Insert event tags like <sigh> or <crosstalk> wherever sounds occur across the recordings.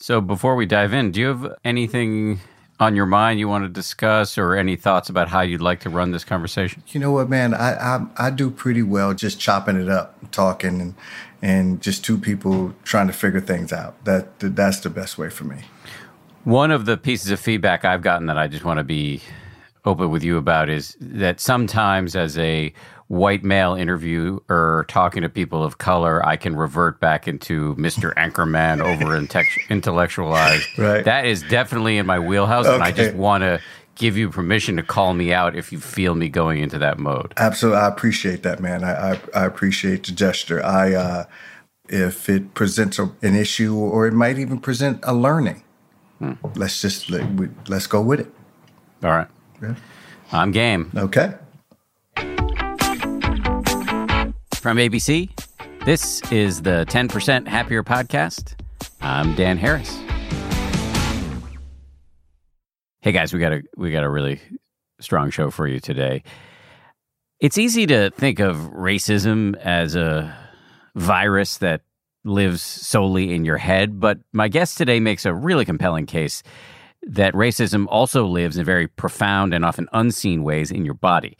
So before we dive in, do you have anything on your mind you want to discuss or any thoughts about how you'd like to run this conversation? You know what, man? I I, I do pretty well just chopping it up, talking, and and just two people trying to figure things out. That that's the best way for me. One of the pieces of feedback I've gotten that I just want to be open with you about is that sometimes as a white male interviewer talking to people of color, I can revert back into Mr. Anchorman <laughs> over intellectualized. Right. That is definitely in my wheelhouse, okay. and I just want to give you permission to call me out if you feel me going into that mode. Absolutely, I appreciate that, man. I I, I appreciate the gesture. I uh, if it presents a, an issue, or it might even present a learning. Hmm. Let's just let, we, let's go with it. All right. Yeah. I'm game. Okay. From ABC, this is the 10% Happier Podcast. I'm Dan Harris. Hey guys, we got a we got a really strong show for you today. It's easy to think of racism as a virus that lives solely in your head, but my guest today makes a really compelling case that racism also lives in very profound and often unseen ways in your body.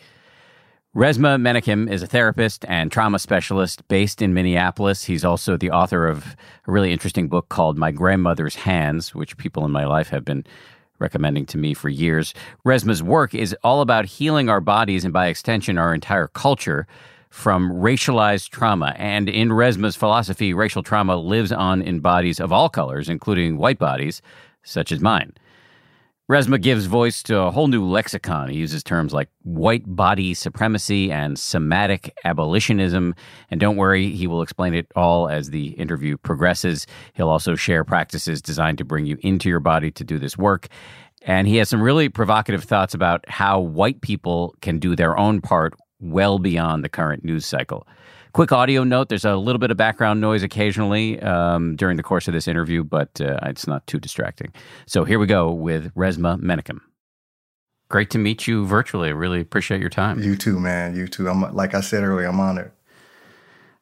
Resmaa Menakem is a therapist and trauma specialist based in Minneapolis. He's also the author of a really interesting book called My Grandmother's Hands, which people in my life have been recommending to me for years. Resmaa's work is all about healing our bodies and, by extension, our entire culture from racialized trauma. And in Resmaa's philosophy, racial trauma lives on in bodies of all colors, including white bodies, such as mine. Resmaa gives voice to a whole new lexicon. He uses terms like white body supremacy and somatic abolitionism. And don't worry, he will explain it all as the interview progresses. He'll also share practices designed to bring you into your body to do this work. And he has some really provocative thoughts about how white people can do their own part well beyond the current news cycle. Quick audio note there's a little bit of background noise occasionally um, during the course of this interview, but uh, it's not too distracting. So here we go with Resmaa Menakem. Great to meet you virtually. I really appreciate your time. You too, man. You too. I'm like I said earlier, I'm honored.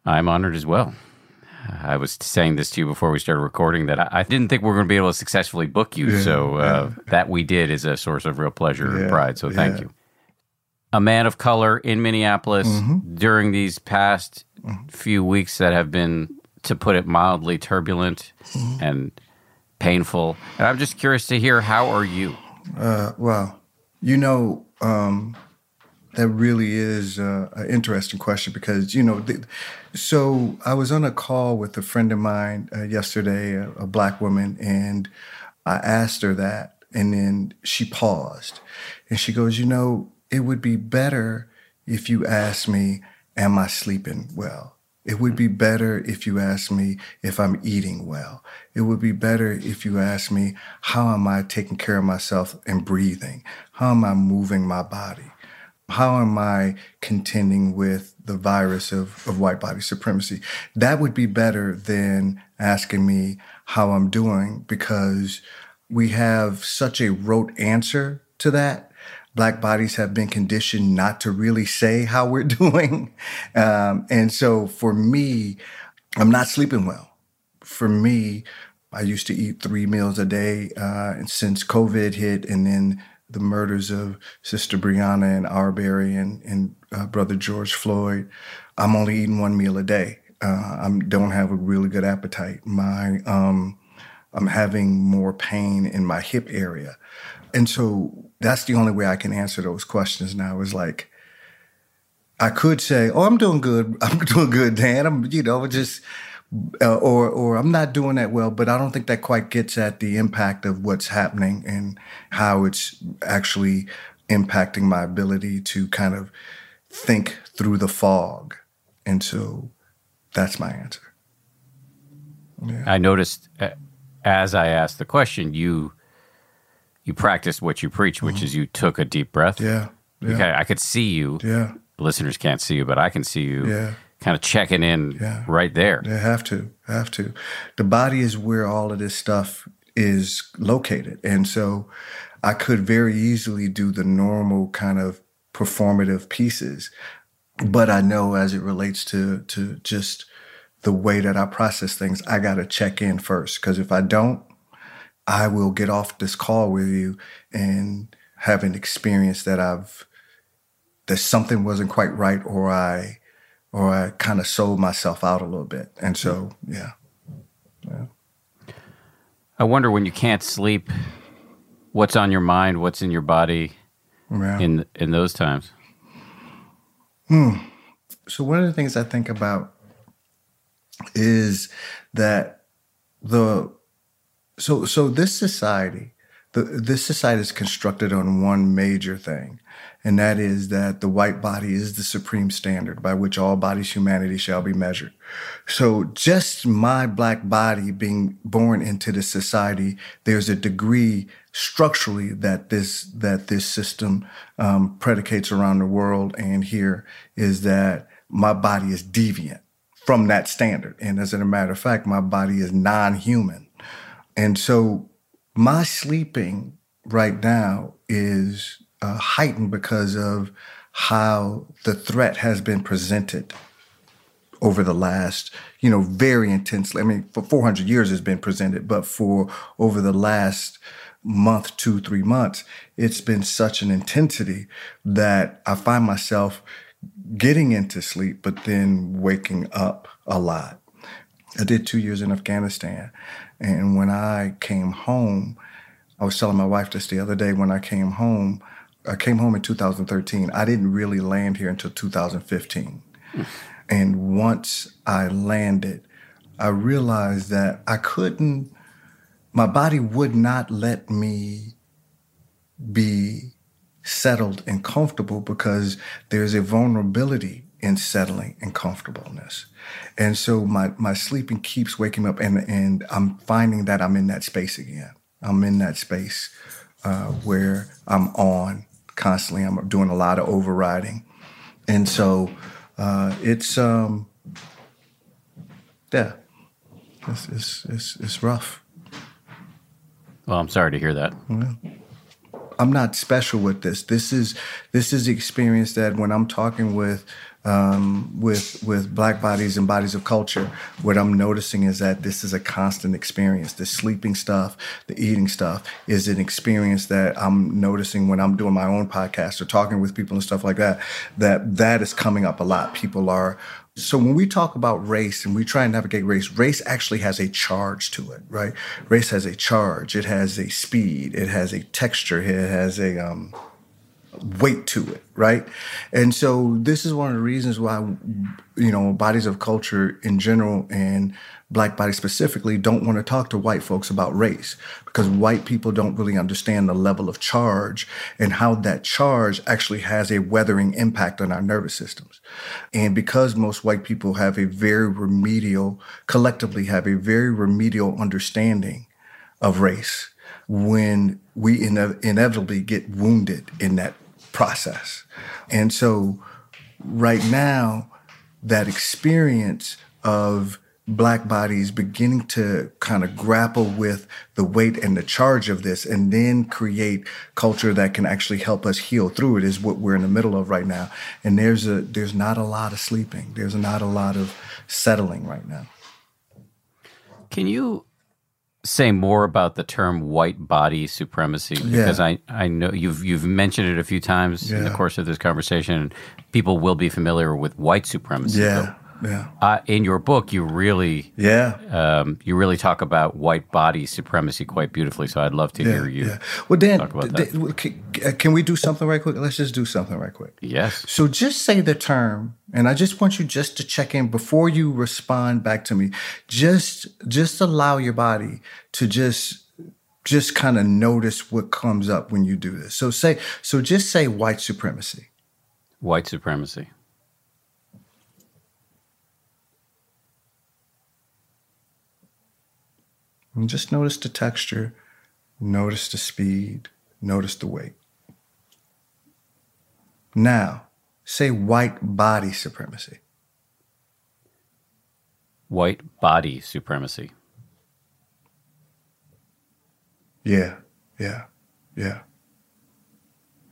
I'm honored as well. I was saying this to you before we started recording that I, I didn't think we are going to be able to successfully book you. Yeah, so uh, yeah. <laughs> that we did is a source of real pleasure yeah, and pride. So thank you a man of color in Minneapolis mm-hmm. during these past mm-hmm. few weeks that have been, to put it mildly, turbulent mm-hmm. and painful. And I'm just curious to hear how are you? Uh, well, you know, um, that really is uh, an interesting question because you know, th- so I was on a call with a friend of mine uh, yesterday, a, a black woman, and I asked her that, and then she paused, and she goes, "You know." It would be better if you asked me, Am I sleeping well? It would be better if you asked me if I'm eating well. It would be better if you asked me, How am I taking care of myself and breathing? How am I moving my body? How am I contending with the virus of, of white body supremacy? That would be better than asking me how I'm doing because we have such a rote answer to that black bodies have been conditioned not to really say how we're <laughs> doing. Um, and so for me, I'm not sleeping well. For me, I used to eat three meals a day uh, and since COVID hit and then the murders of Sister Breonna and Arbery and, and uh, Brother George Floyd, I'm only eating one meal a day. Uh, I don't have a really good appetite. My um, I'm having more pain in my hip area. And so that's the only way I can answer those questions now is like, I could say, "Oh, I'm doing good. <laughs> I'm doing good, Dan. I'm, you know, just." Uh, or, or I'm not doing that well, but I don't think that quite gets at the impact of what's happening and how it's actually impacting my ability to kind of think through the fog. And so that's my answer. Yeah. I noticed uh, as I asked the question, you you practiced what you preach, which mm-hmm. is you took a deep breath. Yeah. yeah. Okay, I could see you. Yeah. Listeners can't see you, but I can see you. Yeah. Kind of checking in yeah. right there. They have to, have to. The body is where all of this stuff is located. And so I could very easily do the normal kind of performative pieces. But I know as it relates to to just the way that I process things, I gotta check in first. Cause if I don't, I will get off this call with you and have an experience that I've that something wasn't quite right or I or I kind of sold myself out a little bit. And so, yeah. yeah. I wonder when you can't sleep, what's on your mind, what's in your body yeah. in in those times? Hmm. So one of the things I think about is that the so so this society the, this society is constructed on one major thing, and that is that the white body is the supreme standard by which all bodies humanity shall be measured. So just my black body being born into this society, there's a degree structurally that this that this system um, predicates around the world and here is that my body is deviant from that standard, and as a matter of fact, my body is non-human, and so my sleeping right now is uh, heightened because of how the threat has been presented over the last, you know, very intensely. I mean, for 400 years it's been presented, but for over the last month, two, three months, it's been such an intensity that I find myself getting into sleep, but then waking up a lot. I did two years in Afghanistan and when I came home, I was telling my wife this the other day when I came home. I came home in 2013. I didn't really land here until 2015. Hmm. and once I landed, I realized that I couldn't, my body would not let me be settled and comfortable because there's a vulnerability in settling and comfortableness. And so my my sleeping keeps waking up and and I'm finding that I'm in that space again. I'm in that space uh, where I'm on constantly. I'm doing a lot of overriding. And so uh, it's um yeah. It's, it's it's it's rough. Well, I'm sorry to hear that. Yeah. I'm not special with this. This is this is the experience that when I'm talking with um, with with black bodies and bodies of culture, what I'm noticing is that this is a constant experience. The sleeping stuff, the eating stuff, is an experience that I'm noticing when I'm doing my own podcast or talking with people and stuff like that. That that is coming up a lot. People are so when we talk about race and we try and navigate race, race actually has a charge to it, right? Race has a charge. It has a speed. It has a texture. It has a um, weight to it, right? And so this is one of the reasons why, you know, bodies of culture in general and black bodies specifically don't want to talk to white folks about race because white people don't really understand the level of charge and how that charge actually has a weathering impact on our nervous systems. And because most white people have a very remedial, collectively have a very remedial understanding of race, when we ine- inevitably get wounded in that process. And so right now, that experience of black bodies beginning to kind of grapple with the weight and the charge of this and then create culture that can actually help us heal through it is what we're in the middle of right now and there's a there's not a lot of sleeping there's not a lot of settling right now can you say more about the term white body supremacy because yeah. I, I know you've you've mentioned it a few times yeah. in the course of this conversation. People will be familiar with white supremacy. Yeah. Yeah. Uh, in your book, you really, yeah, um, you really talk about white body supremacy quite beautifully. So I'd love to yeah, hear you. Yeah. Well, Dan, talk about that. Can, uh, can we do something right quick? Let's just do something right quick. Yes. So just say the term, and I just want you just to check in before you respond back to me. Just, just allow your body to just just kind of notice what comes up when you do this. So say, so just say white supremacy. White supremacy. And just notice the texture, notice the speed, notice the weight. Now, say white body supremacy. White body supremacy. Yeah, yeah, yeah.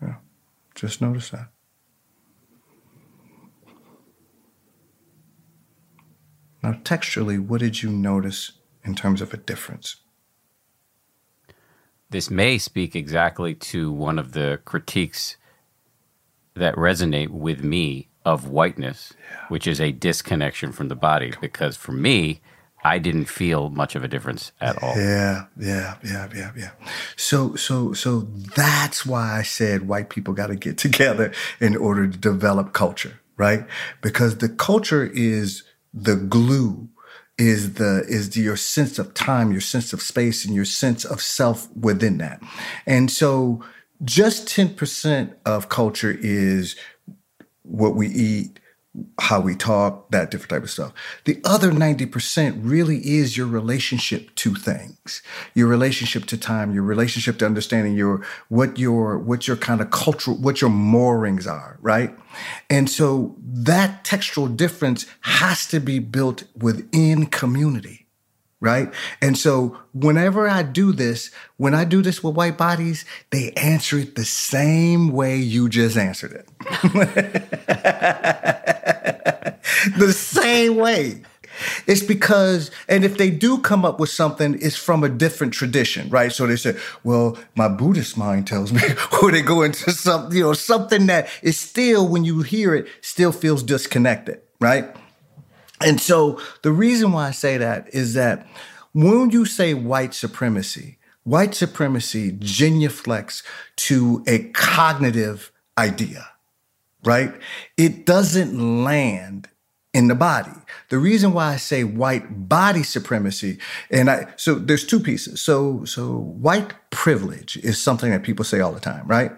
Yeah. Just notice that. Now, texturally, what did you notice in terms of a difference? this may speak exactly to one of the critiques that resonate with me of whiteness, yeah. which is a disconnection from the body. Because for me, I didn't feel much of a difference at all. Yeah, yeah, yeah, yeah, yeah. So, so, so that's why I said white people got to get <laughs> together in order to develop culture, right? Because the culture is the glue is the is the, your sense of time, your sense of space, and your sense of self within that. And so, just ten percent of culture is what we eat, how we talk, that different type of stuff. The other 90% really is your relationship to things, your relationship to time, your relationship to understanding your what your what your kind of cultural, what your moorings are, right? And so that textual difference has to be built within community right? And so whenever I do this, when I do this with white bodies, they answer it the same way you just answered it. <laughs> the same way. It's because, and if they do come up with something, it's from a different tradition, right? So they say, well, my Buddhist mind tells me, <laughs> or they go into something, you know, something that is still, when you hear it, still feels disconnected, right? And so the reason why I say that is that when you say white supremacy, white supremacy genuflects to a cognitive idea, right? It doesn't land in the body. The reason why I say white body supremacy, and I so there's two pieces. So so white privilege is something that people say all the time, right?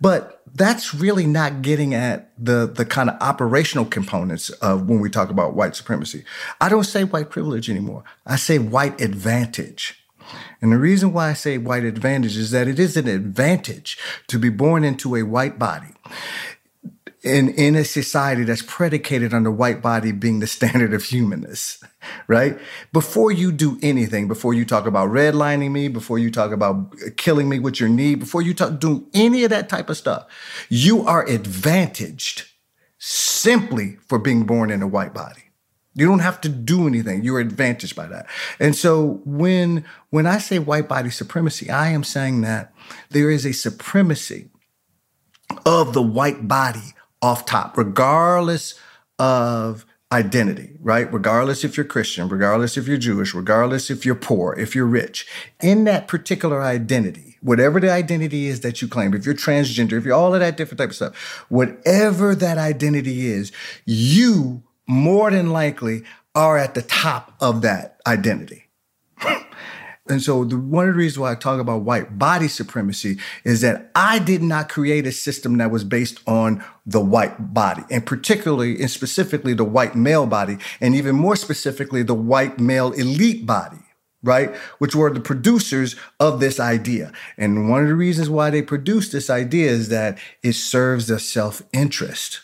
But that's really not getting at the the kind of operational components of when we talk about white supremacy. I don't say white privilege anymore. I say white advantage. And the reason why I say white advantage is that it is an advantage to be born into a white body in in a society that's predicated on the white body being the standard of humanness, <laughs> right? Before you do anything, before you talk about redlining me, before you talk about killing me with your knee, before you talk do any of that type of stuff, you are advantaged simply for being born in a white body. You don't have to do anything. You're advantaged by that. And so when when I say white body supremacy, I am saying that there is a supremacy of the white body off top, regardless of identity, right? Regardless if you're Christian, regardless if you're Jewish, regardless if you're poor, if you're rich, in that particular identity, whatever the identity is that you claim, if you're transgender, if you're all of that different type of stuff, whatever that identity is, you more than likely are at the top of that identity. <laughs> And so the, one of the reasons why I talk about white body supremacy is that I did not create a system that was based on the white body, and particularly and specifically the white male body, and even more specifically the white male elite body right? Which were the producers of this idea. And one of the reasons why they produced this idea is that it serves their self interest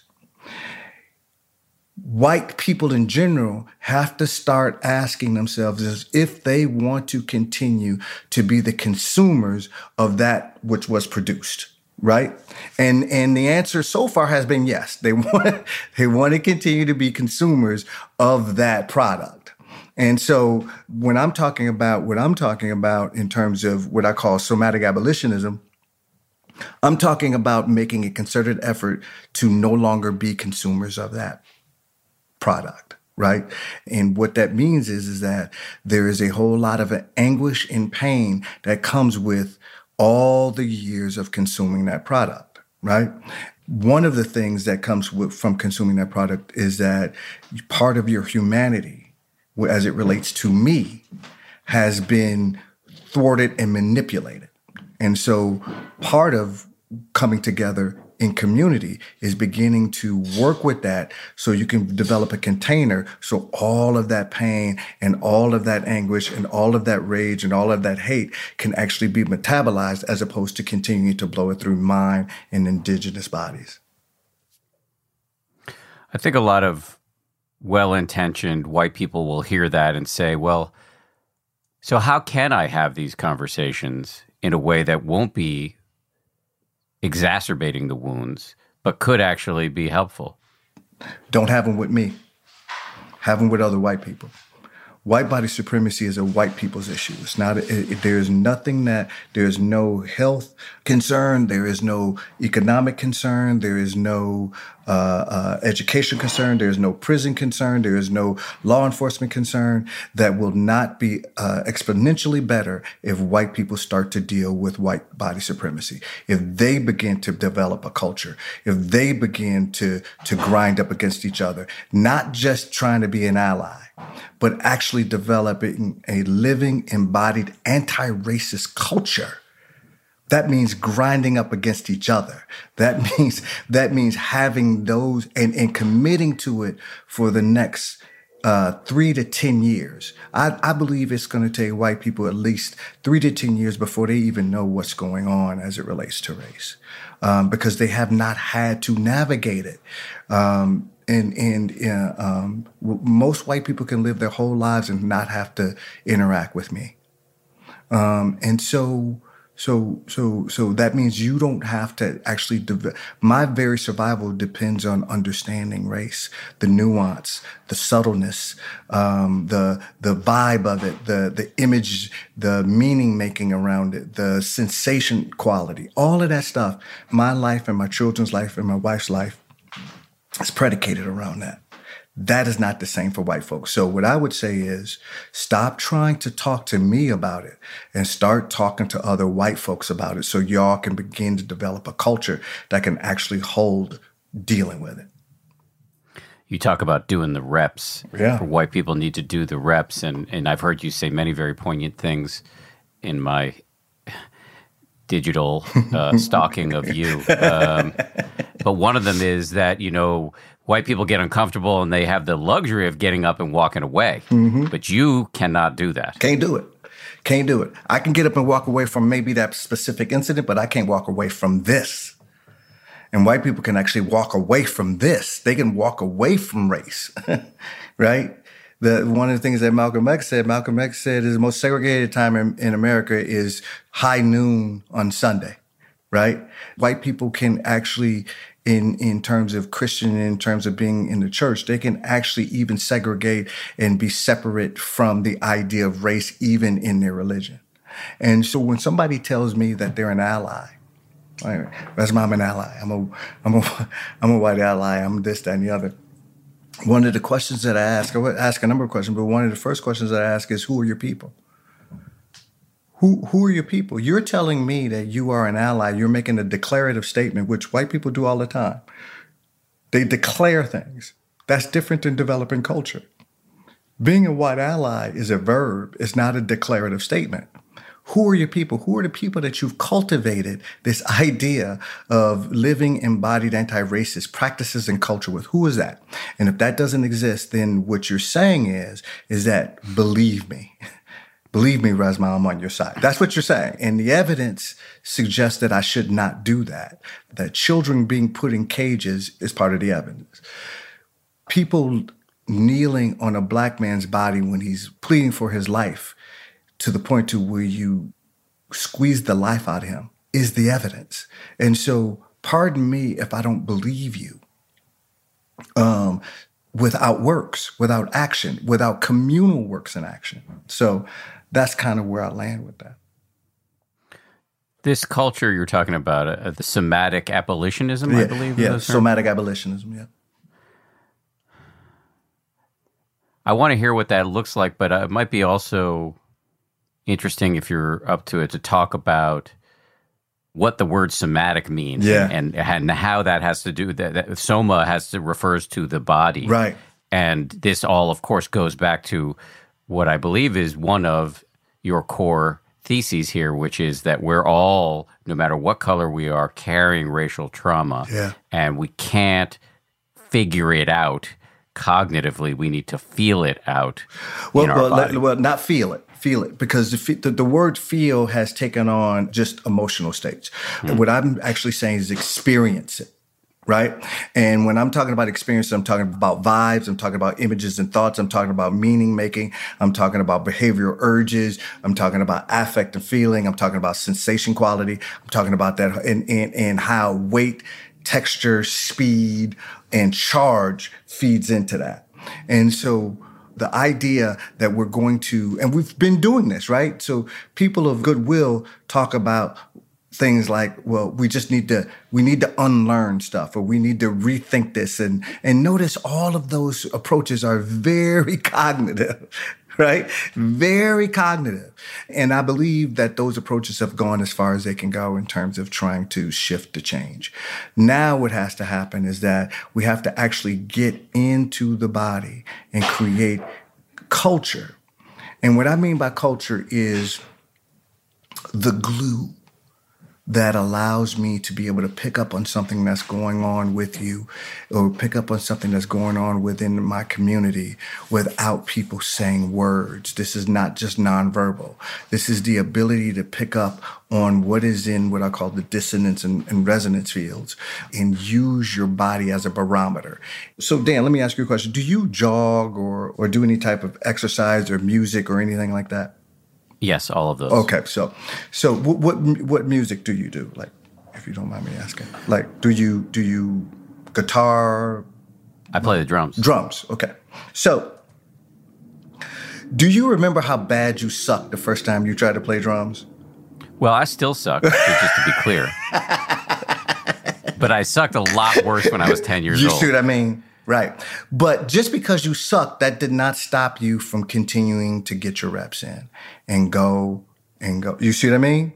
white people in general have to start asking themselves if they want to continue to be the consumers of that which was produced right? And and the answer so far has been yes. They <laughs> want they want to continue to be consumers of that product. And so when i'm talking about what i'm talking about in terms of what i call somatic abolitionism i'm talking about making a concerted effort to no longer be consumers of that product right? And what that means is is that there is a whole lot of anguish and pain that comes with all the years of consuming that product right? One of the things that comes with, from consuming that product is that part of your humanity as it relates to me has been thwarted and manipulated. And so part of coming together in community is beginning to work with that so you can develop a container so all of that pain and all of that anguish and all of that rage and all of that hate can actually be metabolized as opposed to continuing to blow it through mind and indigenous bodies. I think a lot of well intentioned white people will hear that and say, well, so how can I have these conversations in a way that won't be exacerbating the wounds, but could actually be helpful. Don't have them with me. Have them with other white people. White body supremacy is a white people's issue. It's not, it, it, there is nothing that, there is no health concern, there is no economic concern, there is no uh, uh, education concern, there is no prison concern, there is no law enforcement concern that will not be uh, exponentially better if white people start to deal with white body supremacy. If they begin to develop a culture, if they begin to, to grind up against each other, not just trying to be an ally but actually developing a living, embodied anti racist culture. That means grinding up against each other. That <laughs> means that means having those and, and committing to it for the next uh, three to 10 years. I, I believe it's going to take white people at least three to 10 years before they even know what's going on as it relates to race, um, because they have not had to navigate it. Um, and and uh, um, most white people can live their whole lives and not have to interact with me. Um, and so so so so that means you don't have to actually. My very survival depends on understanding race, the nuance, the subtleness, um, the the vibe of it, the the image, the meaning making around it, the sensation quality, all of that stuff. My life and my children's life and my wife's life is predicated around that. That is not the same for white folks. So what I would say is stop trying to talk to me about it and start talking to other white folks about it so y'all can begin to develop a culture that can actually hold dealing with it. You talk about doing the reps. Yeah. For white people need to do the reps and and I've heard you say many very poignant things in my digital uh, <laughs> stalking of you. Um, but one of them is that, you know, white people get uncomfortable and they have the luxury of getting up and walking away. Mm-hmm. But you cannot do that. Can't do it. Can't do it. I can get up and walk away from maybe that specific incident, but I can't walk away from this. And white people can actually walk away from this. They can walk away from race, <laughs> right? The one of the things that Malcolm X said, Malcolm X said is the most segregated time in, in America is high noon on Sunday, right? White people can actually in in terms of Christian, in terms of being in the church, they can actually even segregate and be separate from the idea of race, even in their religion. And so when somebody tells me that they're an ally, that's my I'm an ally. I'm a I'm a <laughs> I'm a white ally. I'm this, that, and the other one of the questions that I ask, I would ask a number of questions, but one of the first questions that I ask is, who are your people? Who, who are your people? You're telling me that you are an ally. You're making a declarative statement, which white people do all the time. They declare things. That's different than developing culture. Being a white ally is a verb, it's not a declarative statement. Who are your people? Who are the people that you've cultivated this idea of living embodied anti-racist practices and culture with? Who is that? And if that doesn't exist, then what you're saying is, is that believe me. <laughs> Believe me, Resmaa, I'm on your side. That's what you're saying. And the evidence suggests that I should not do that. That children being put in cages is part of the evidence. People kneeling on a black man's body when he's pleading for his life to the point to where you squeeze the life out of him is the evidence. And so, pardon me if I don't believe you. Um, without works, without action, without communal works and action. So that's kind of where I land with that. This culture you're talking about, uh, the somatic abolitionism, yeah, I believe. Yeah, somatic abolitionism. Yeah. I want to hear what that looks like, but uh, it might be also interesting if you're up to it to talk about what the word somatic means yeah. and, and how that has to do that, that soma has to refers to the body. Right. And this all of course goes back to what i believe is one of your core theses here which is that we're all no matter what color we are carrying racial trauma. Yeah. and we can't figure it out cognitively. We need to feel it out well, well, well not feel it feel it because the, the, the, word feel has taken on just emotional states. Mm. What I'm actually saying is experience it. Right. And when I'm talking about experience, I'm talking about vibes. I'm talking about images and thoughts. I'm talking about meaning making. I'm talking about behavioral urges. I'm talking about affect and feeling. I'm talking about sensation quality. I'm talking about that and, and, and how weight, texture, speed, and charge feeds into that. And so the idea that we're going to, and we've been doing this, right? So people of goodwill talk about things like, well, we just need to, we need to unlearn stuff or we need to rethink this. And, and notice all of those approaches are very <laughs> cognitive, <laughs> right? Very cognitive. And I believe that those approaches have gone as far as they can go in terms of trying to shift the change. Now, what has to happen is that we have to actually get into the body and create culture. And what I mean by culture is the glue that allows me to be able to pick up on something that's going on with you or pick up on something that's going on within my community without people saying words. This is not just nonverbal. This is the ability to pick up on what is in what I call the dissonance and, and resonance fields and use your body as a barometer. So Dan, let me ask you a question. Do you jog or, or do any type of exercise or music or anything like that? Yes, all of those. Okay, so so what what, what music do you do? Like, if you don't mind me asking, like, do you do you guitar? I play the drums. Drums. Okay. So, do you remember how bad you sucked the first time you tried to play drums? Well, I still suck, just to be clear. <laughs> but I sucked a lot worse when I was ten years you old. You see what I mean? Right. But just because you suck, that did not stop you from continuing to get your reps in and go and go. You see what I mean?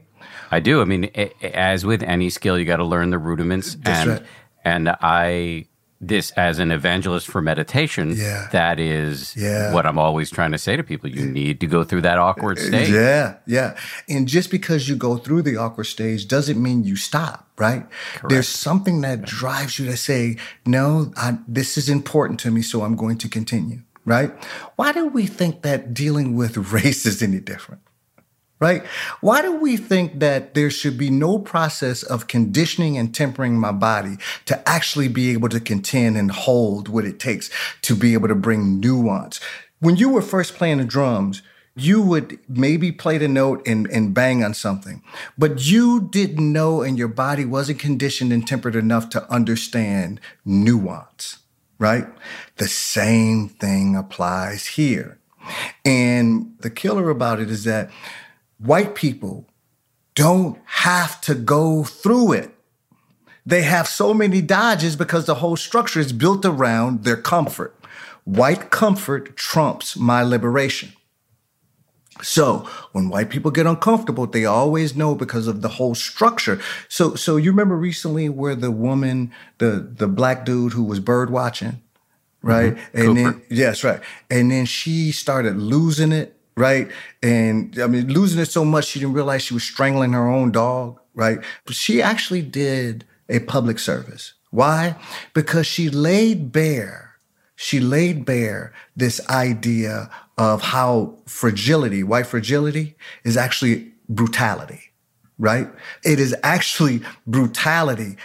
I do. I mean, as with any skill, you got to learn the rudiments. That's and right. and I this as an evangelist for meditation, Yeah. that is Yeah. what I'm always trying to say to people. You need to go through that awkward uh, stage. Yeah, yeah. And just because you go through the awkward stage doesn't mean you stop, right? There's something that drives you to say, no, I, this is important to me, so I'm going to continue, right? Why do we think that dealing with <laughs> race is any different? Right? Why do we think that there should be no process of conditioning and tempering my body to actually be able to contend and hold what it takes to be able to bring nuance? When you were first playing the drums, you would maybe play the note and, and bang on something, but you didn't know and your body wasn't conditioned and tempered enough to understand nuance, right? The same thing applies here. And the killer about it is that white people don't have to go through it. They have so many dodges because the whole structure is built around their comfort. White comfort trumps my liberation. So when white people get uncomfortable, they always know because of the whole structure. So so you remember recently where the woman, the the black dude who was bird watching, right? Mm-hmm. And then Cooper. yes, right. And then she started losing it, right? And I mean losing it so much she didn't realize she was strangling her own dog, right? But she actually did a public service. Why? Because she laid bare she laid bare this idea of how fragility, white fragility, is actually brutality, right? It is actually brutality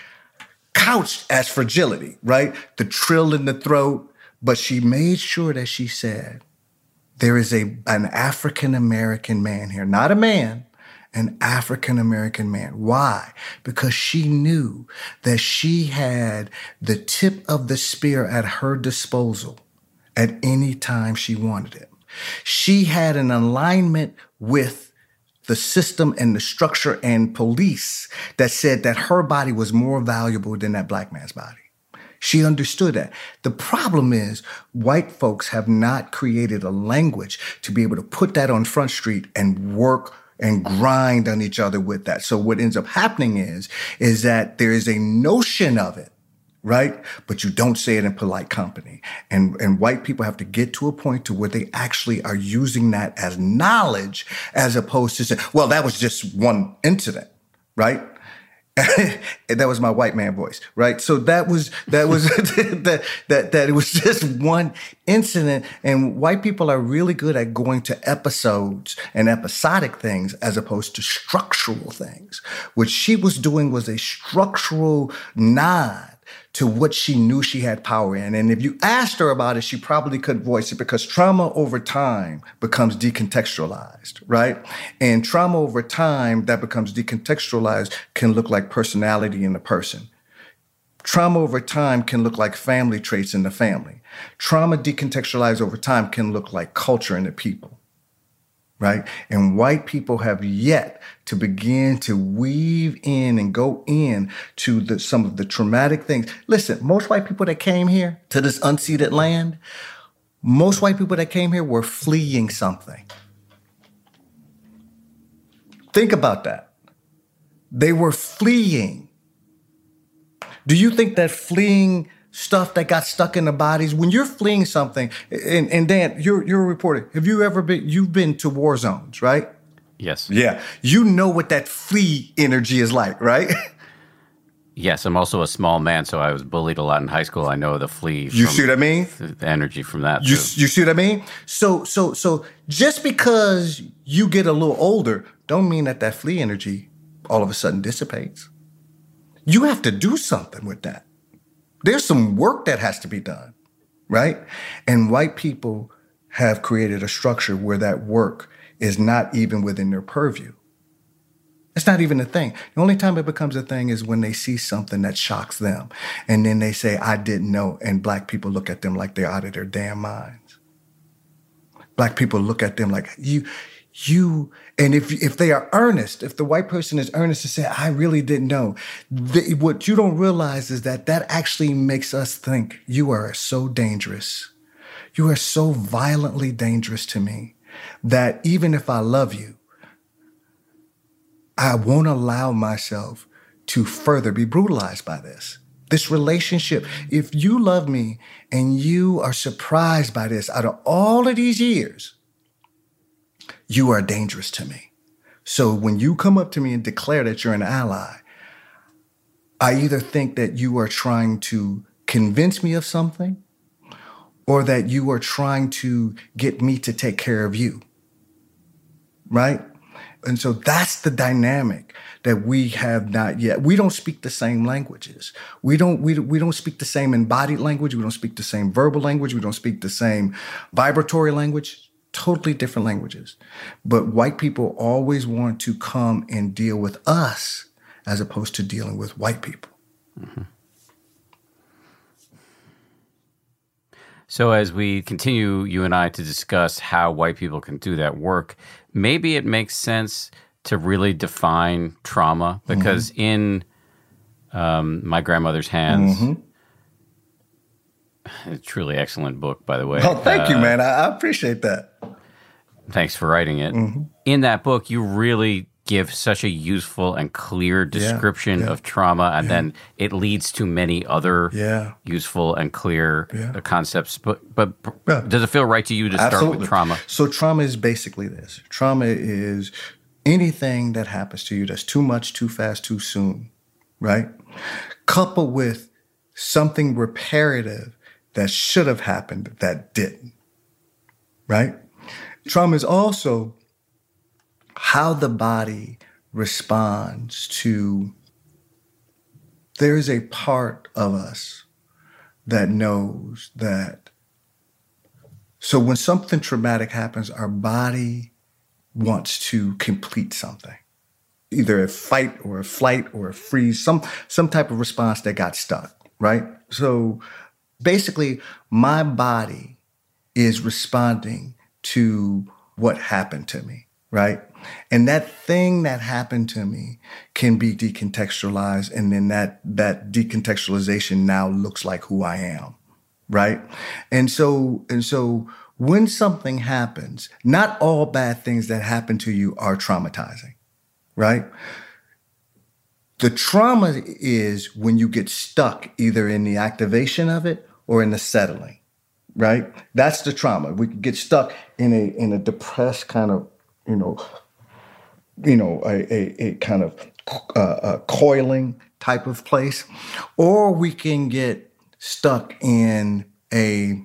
couched as fragility, right? The trill in the throat. But she made sure that she said, there is a an African American man here, not a man, an African American man. Why? Because she knew that she had the tip of the spear at her disposal at any time she wanted it. She had an alignment with the system and the structure and police that said that her body was more valuable than that black man's body. She understood that. The problem is white folks have not created a language to be able to put that on Front Street and work and grind on each other with that. So what ends up happening is, is that there is a notion of it, right? But you don't say it in polite company. And, and white people have to get to a point to where they actually are using that as knowledge as opposed to saying, well, that was just one incident, right? <laughs> that was my white man voice, right? So that was that was <laughs> that that that it was just one incident, and white people are really good at going to episodes and episodic things as opposed to structural things. What she was doing was a structural nod to what she knew she had power in. And if you asked her about it, she probably could voice it because trauma over time becomes decontextualized, right? And trauma over time that becomes decontextualized can look like personality in a person. Trauma over time can look like family traits in the family. Trauma decontextualized over time can look like culture in the people. Right? And white people have yet to begin to weave in and go in to the, some of the traumatic things. Listen, most white people that came here to this unceded land, most white people that came here were fleeing something. Think about that. They were fleeing. Do you think that fleeing stuff that got stuck in the bodies, when you're fleeing something, and, and Dan, you're you're a reporter. Have you ever been you've been to war zones, right? Yes. Yeah. You know what that flee energy is like, right? <laughs> Yes, I'm also a small man, so I was bullied a lot in high school. I know the flee. You see what I mean? The energy from that. You, you see what I mean? So so so just because you get a little older, don't mean that that flee energy all of a sudden dissipates. You have to do something with that. There's some work that has to be done, right? And white people have created a structure where that work is not even within their purview. It's not even a thing. The only time it becomes a thing is when they see something that shocks them. And then they say, I didn't know. And black people look at them like they're out of their damn minds. Black people look at them like, you, you, and if, if they are earnest, if the white person is earnest to say, I really didn't know, they, what you don't realize is that that actually makes us think you are so dangerous. You are so violently dangerous to me that even if I love you, I won't allow myself to further be brutalized by this. This relationship, if you love me and you are surprised by this out of all of these years, you are dangerous to me. So when you come up to me and declare that you're an ally, I either think that you are trying to convince me of something or that you are trying to get me to take care of you. Right? And so that's the dynamic that we have not yet. We don't speak the same languages. We don't, we, we don't speak the same embodied language. We don't speak the same verbal language. We don't speak the same vibratory language. Totally different languages. But white people always want to come and deal with us as opposed to dealing with white people. Mm-hmm. So, as we continue, you and I, to discuss how white people can do that work, maybe it makes sense to really define trauma because mm-hmm. in um, my grandmother's hands, mm-hmm. A truly excellent book, by the way. Oh, thank uh, you, man. I, I, appreciate that. Thanks for writing it. Mm-hmm. In that book, you really give such a useful and clear description yeah, yeah, of trauma, and yeah. then it leads to many other useful and clear uh, concepts. But but does it feel right to you to start Absolutely. with trauma? So trauma is basically this: trauma is anything that happens to you that's too much, too fast, too soon, right? Coupled with something reparative that should have happened that didn't, right? Trauma is also how the body responds to there is a part of us that knows that so when something traumatic happens our body wants to complete something either a fight or a flight or a freeze some some type of response that got stuck right so basically my body is responding to what happened to me right and that thing that happened to me can be decontextualized. And then that, that decontextualization now looks like who I am. Right. And so, and so when something happens, not all bad things that happen to you are traumatizing. Right. The trauma is when you get stuck either in the activation of it or in the settling right? That's the trauma. We can get stuck in a in a depressed kind of, you know, you know, a, a, a kind of uh, a coiling type of place, or we can get stuck in a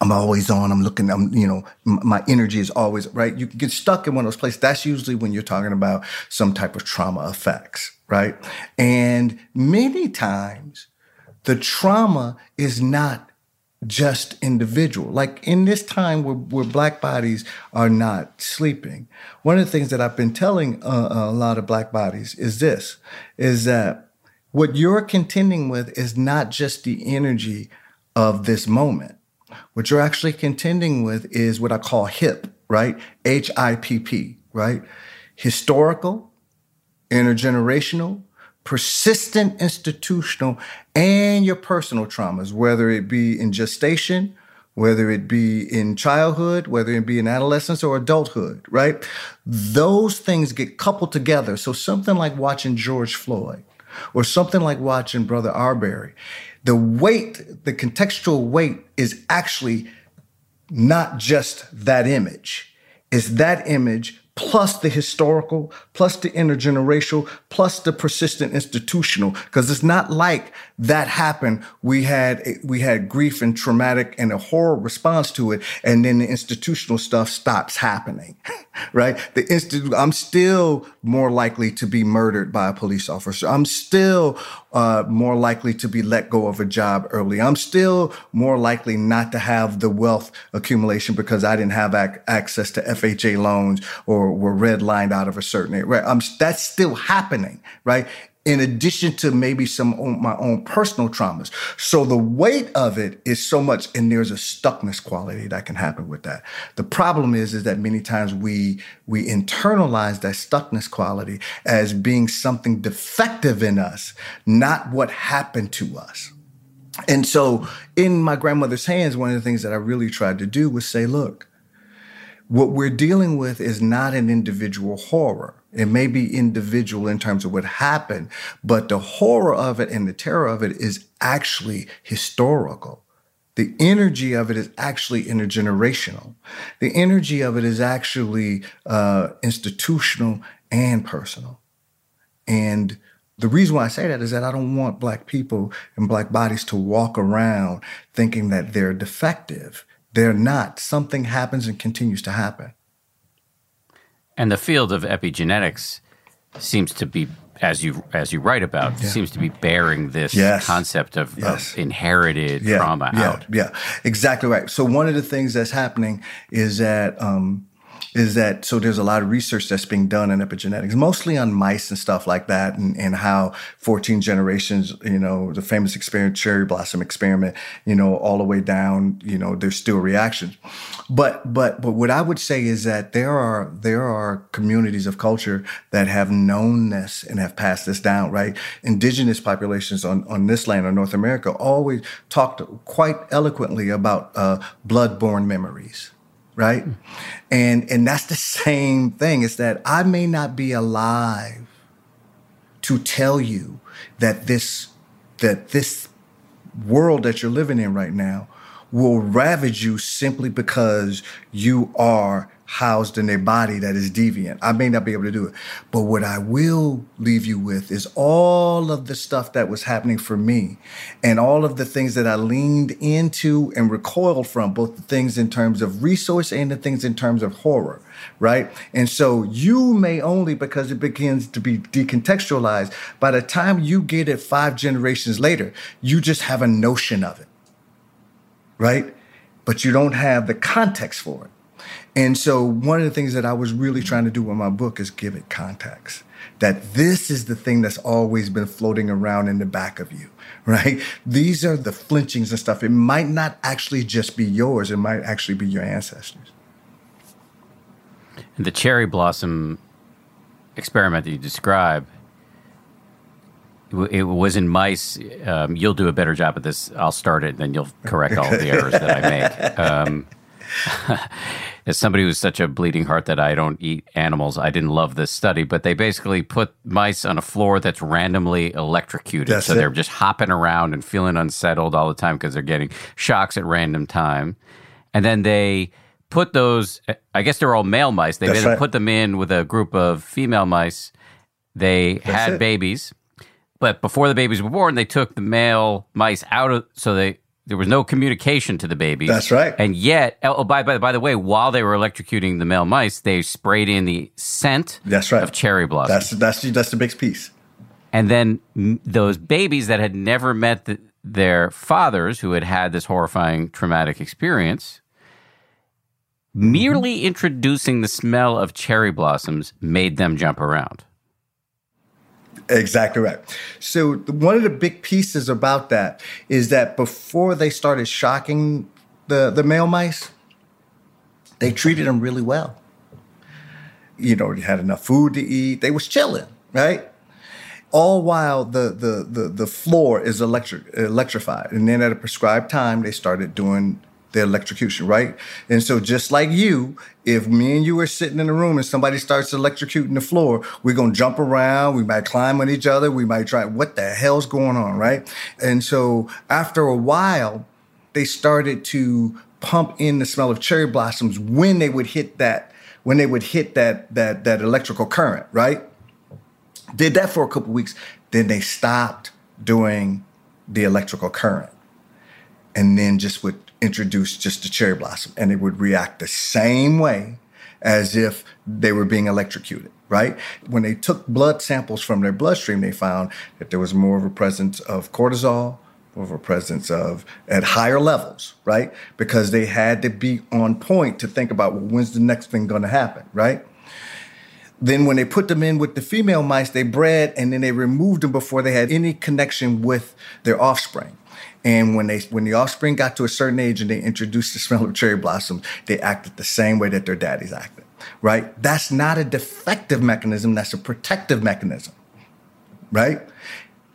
I'm always on. I'm looking. I'm, you know, my energy is always right. You get stuck in one of those places. That's usually when you're talking about some type of trauma effects, right? And many times, the trauma is not just individual. Like in this time where, where black bodies are not sleeping, one of the things that I've been telling uh, a lot of black bodies is this, is that what you're contending with is not just the energy of this moment. What you're actually contending with is what I call HIP, right? H I P P, right? Historical, intergenerational, persistent institutional, and your personal traumas, whether it be in gestation, whether it be in childhood, whether it be in adolescence or adulthood, right? Those things get coupled together. So something like watching George Floyd or something like watching Brother Arbery, the weight, the contextual weight is actually not just that image. It's that image plus the historical, plus the intergenerational, plus the persistent institutional. Because it's not like that happened. We had we had grief and traumatic and a horror response to it, and then the institutional stuff stops happening, <laughs> right? The institute. I'm still more likely to be murdered by a police officer. I'm still uh, more likely to be let go of a job early. I'm still more likely not to have the wealth accumulation because I didn't have ac- access to FHA loans or were redlined out of a certain area. Right? I'm, that's still happening, right? In addition to maybe some own, my own personal traumas. So the weight of it is so much, and there's a stuckness quality that can happen with that. The problem is, is that many times we we internalize that stuckness quality as being something defective in us, not what happened to us. And so, in my grandmother's hands, one of the things that I really tried to do was say, look, what we're dealing with is not an individual horror it may be individual in terms of what happened, but the horror of it and the terror of it is actually historical. The energy of it is actually intergenerational. The energy of it is actually uh, institutional and personal. And the reason why I say that is that I don't want Black people and Black bodies to walk around thinking that they're defective. They're not. Something happens and continues to happen. And the field of epigenetics seems to be, as you as you write about, yeah. seems to be bearing this yes. concept of, yes. of inherited yeah. trauma yeah. out. Yeah, exactly right. So one of the things that's happening is that um, is that so there's a lot of research that's being done in epigenetics, mostly on mice and stuff like that, and, and how 14 generations, you know, the famous experiment, cherry blossom experiment, you know, all the way down, you know, there's still reactions. But but but what I would say is that there are there are communities of culture that have known this and have passed this down, right? Indigenous populations on, on this land or North America always talked quite eloquently about uh, blood-borne memories right? And and that's the <laughs> same thing. Is that I may not be alive to tell you that this that this world that you're living in right now will ravage you simply because you are housed in a body that is deviant. I may not be able to do it. But what I will leave you with is all of the stuff that was happening for me and all of the things that I leaned into and recoiled from, both the things in terms of resource and the things in terms of horror, right? And so you may only, because it begins to be decontextualized, by the time you get it five generations later, you just have a notion of it, right? But you don't have the context for it. And so one of the things that I was really trying to do with my book is give it context. That this is the thing that's always been floating around in the back of you, <laughs> right? These are the flinchings and stuff. It might not actually just be yours, it might actually be your ancestors. And the cherry blossom experiment that you describe, it was in mice. Um, you'll do a better job at this. I'll start it, and then you'll correct all the errors that I make. <laughs> Um, <laughs> as somebody who's such a bleeding heart that I don't eat animals, I didn't love this study, but they basically put mice on a floor that's randomly electrocuted. That's so it. they're just hopping around and feeling unsettled all the time because they're getting shocks at random time. And then they put those, eh, I guess they're all male mice. They right. put them in with a group of female mice. They that's had it. babies. But before the babies were born, they took the male mice out of so they there was no communication to the babies. That's right. And yet, oh, by, by, by the way, while they were electrocuting the male mice, they sprayed in the scent that's right. of cherry blossom. That's, that's, that's the big piece. And then those babies that had never met the, their fathers, who had had this horrifying traumatic experience, mm-hmm. merely introducing the smell of cherry blossoms made them jump around. Exactly right. So one of the big pieces about that is that before they started shocking the the male mice, they treated them really well. You know, you had enough food to eat. They was chilling, right? All while the the the, the floor is electric electrified, and then at a prescribed time, they started doing the electrocution, right? And so just like you, if me and you are sitting in a room and somebody starts electrocuting the floor, we're gonna jump around, we might climb on each other, we might try, what the hell's going on, right? And so after a while, they started to pump in the smell of cherry blossoms when they would hit that, when they would hit that that that electrical current, right? Did that for a couple weeks, then they stopped doing the electrical current and then just would introduce just a cherry blossom and it would react the same way as if they were being electrocuted, right? When they took blood samples from their bloodstream, they found that there was more of a presence of cortisol, more of a presence of at higher levels, right? Because they had to be on point to think about well, when's the next thing going to happen, right? Then when they put them in with the female mice, they bred and then they removed them before they had any connection with their offspring. And when they when the offspring got to a certain age and they introduced the smell of cherry blossoms, they acted the same way that their daddies acted. Right? That's not a defective mechanism, that's a protective mechanism. Right?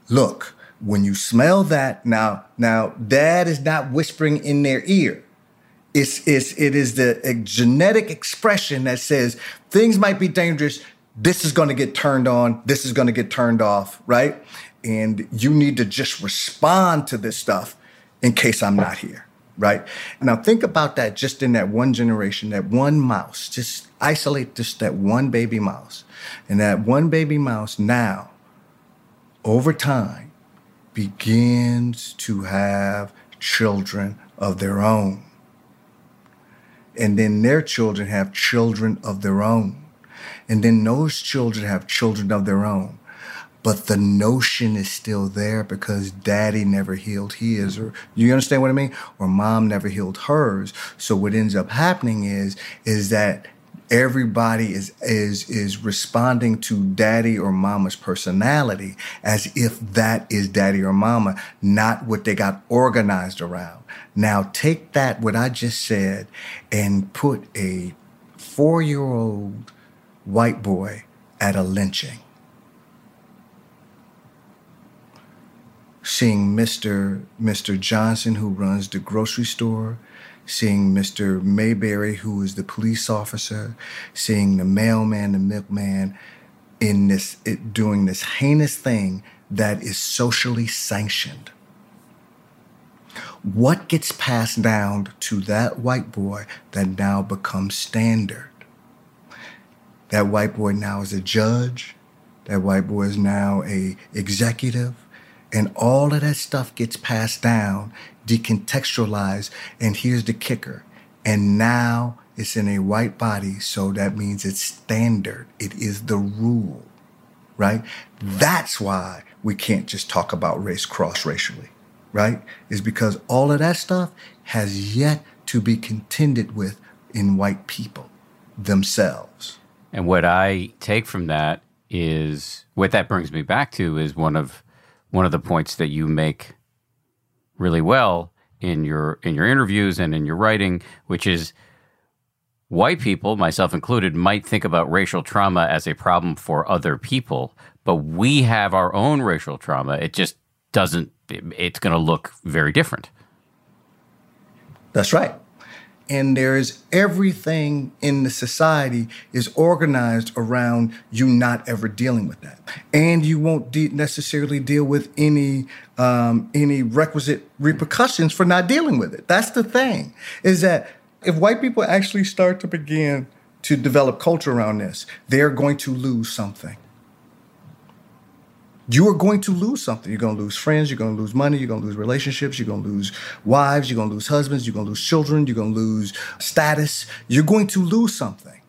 Look, when you smell that, now now dad is not whispering in their ear. It's, it's, it is the genetic expression that says things might be dangerous. This is going to get turned on. This is going to get turned off, right? And you need to just respond to this stuff in case I'm not here, right? Now think about that just in that one generation, that one mouse. Just isolate just that one baby mouse. And that one baby mouse now, over time, begins to have children of their own. And then their children have children of their own. And then those children have children of their own but the notion is still there because daddy never healed his or you understand what I mean? Or mom never healed hers. So what ends up happening is is that everybody is is is responding to daddy or mama's personality as if that is daddy or mama, not what they got organized around. Now take that what I just said and put a 4-year-old white boy at a lynching seeing Mr. Mr. Johnson, who runs the grocery store, seeing Mr. Mayberry, who is the police officer, seeing the mailman, the milkman, in this it, doing this heinous thing that is socially sanctioned. What gets passed down to that white boy that now becomes standard? That white boy now is a judge. That white boy is now a executive and all of that stuff gets passed down, decontextualized, and here's the kicker. And now it's in a white body, so that means it's standard. It is the rule, right? That's why we can't just talk about race cross racially, right? Is because all of that stuff has yet to be contended with in white people themselves. And what I take from that is what that brings me back to is one of one of the points that you make really well in your in your interviews and in your writing, which is white people, myself included, might think about racial trauma as a problem for other people, but we have our own racial trauma. It just doesn't. It's going to look very different. That's right and there's everything in the society is organized around you not ever dealing with that. And you won't de- necessarily deal with any um, any requisite repercussions for not dealing with it. That's the thing is that if white people actually start to begin to develop culture around this they're going to lose something you are going to lose something. You're going to lose friends. You're going to lose money. You're going to lose relationships. You're going to lose wives. You're going to lose husbands. You're going to lose children. You're going to lose status. You're going to lose something.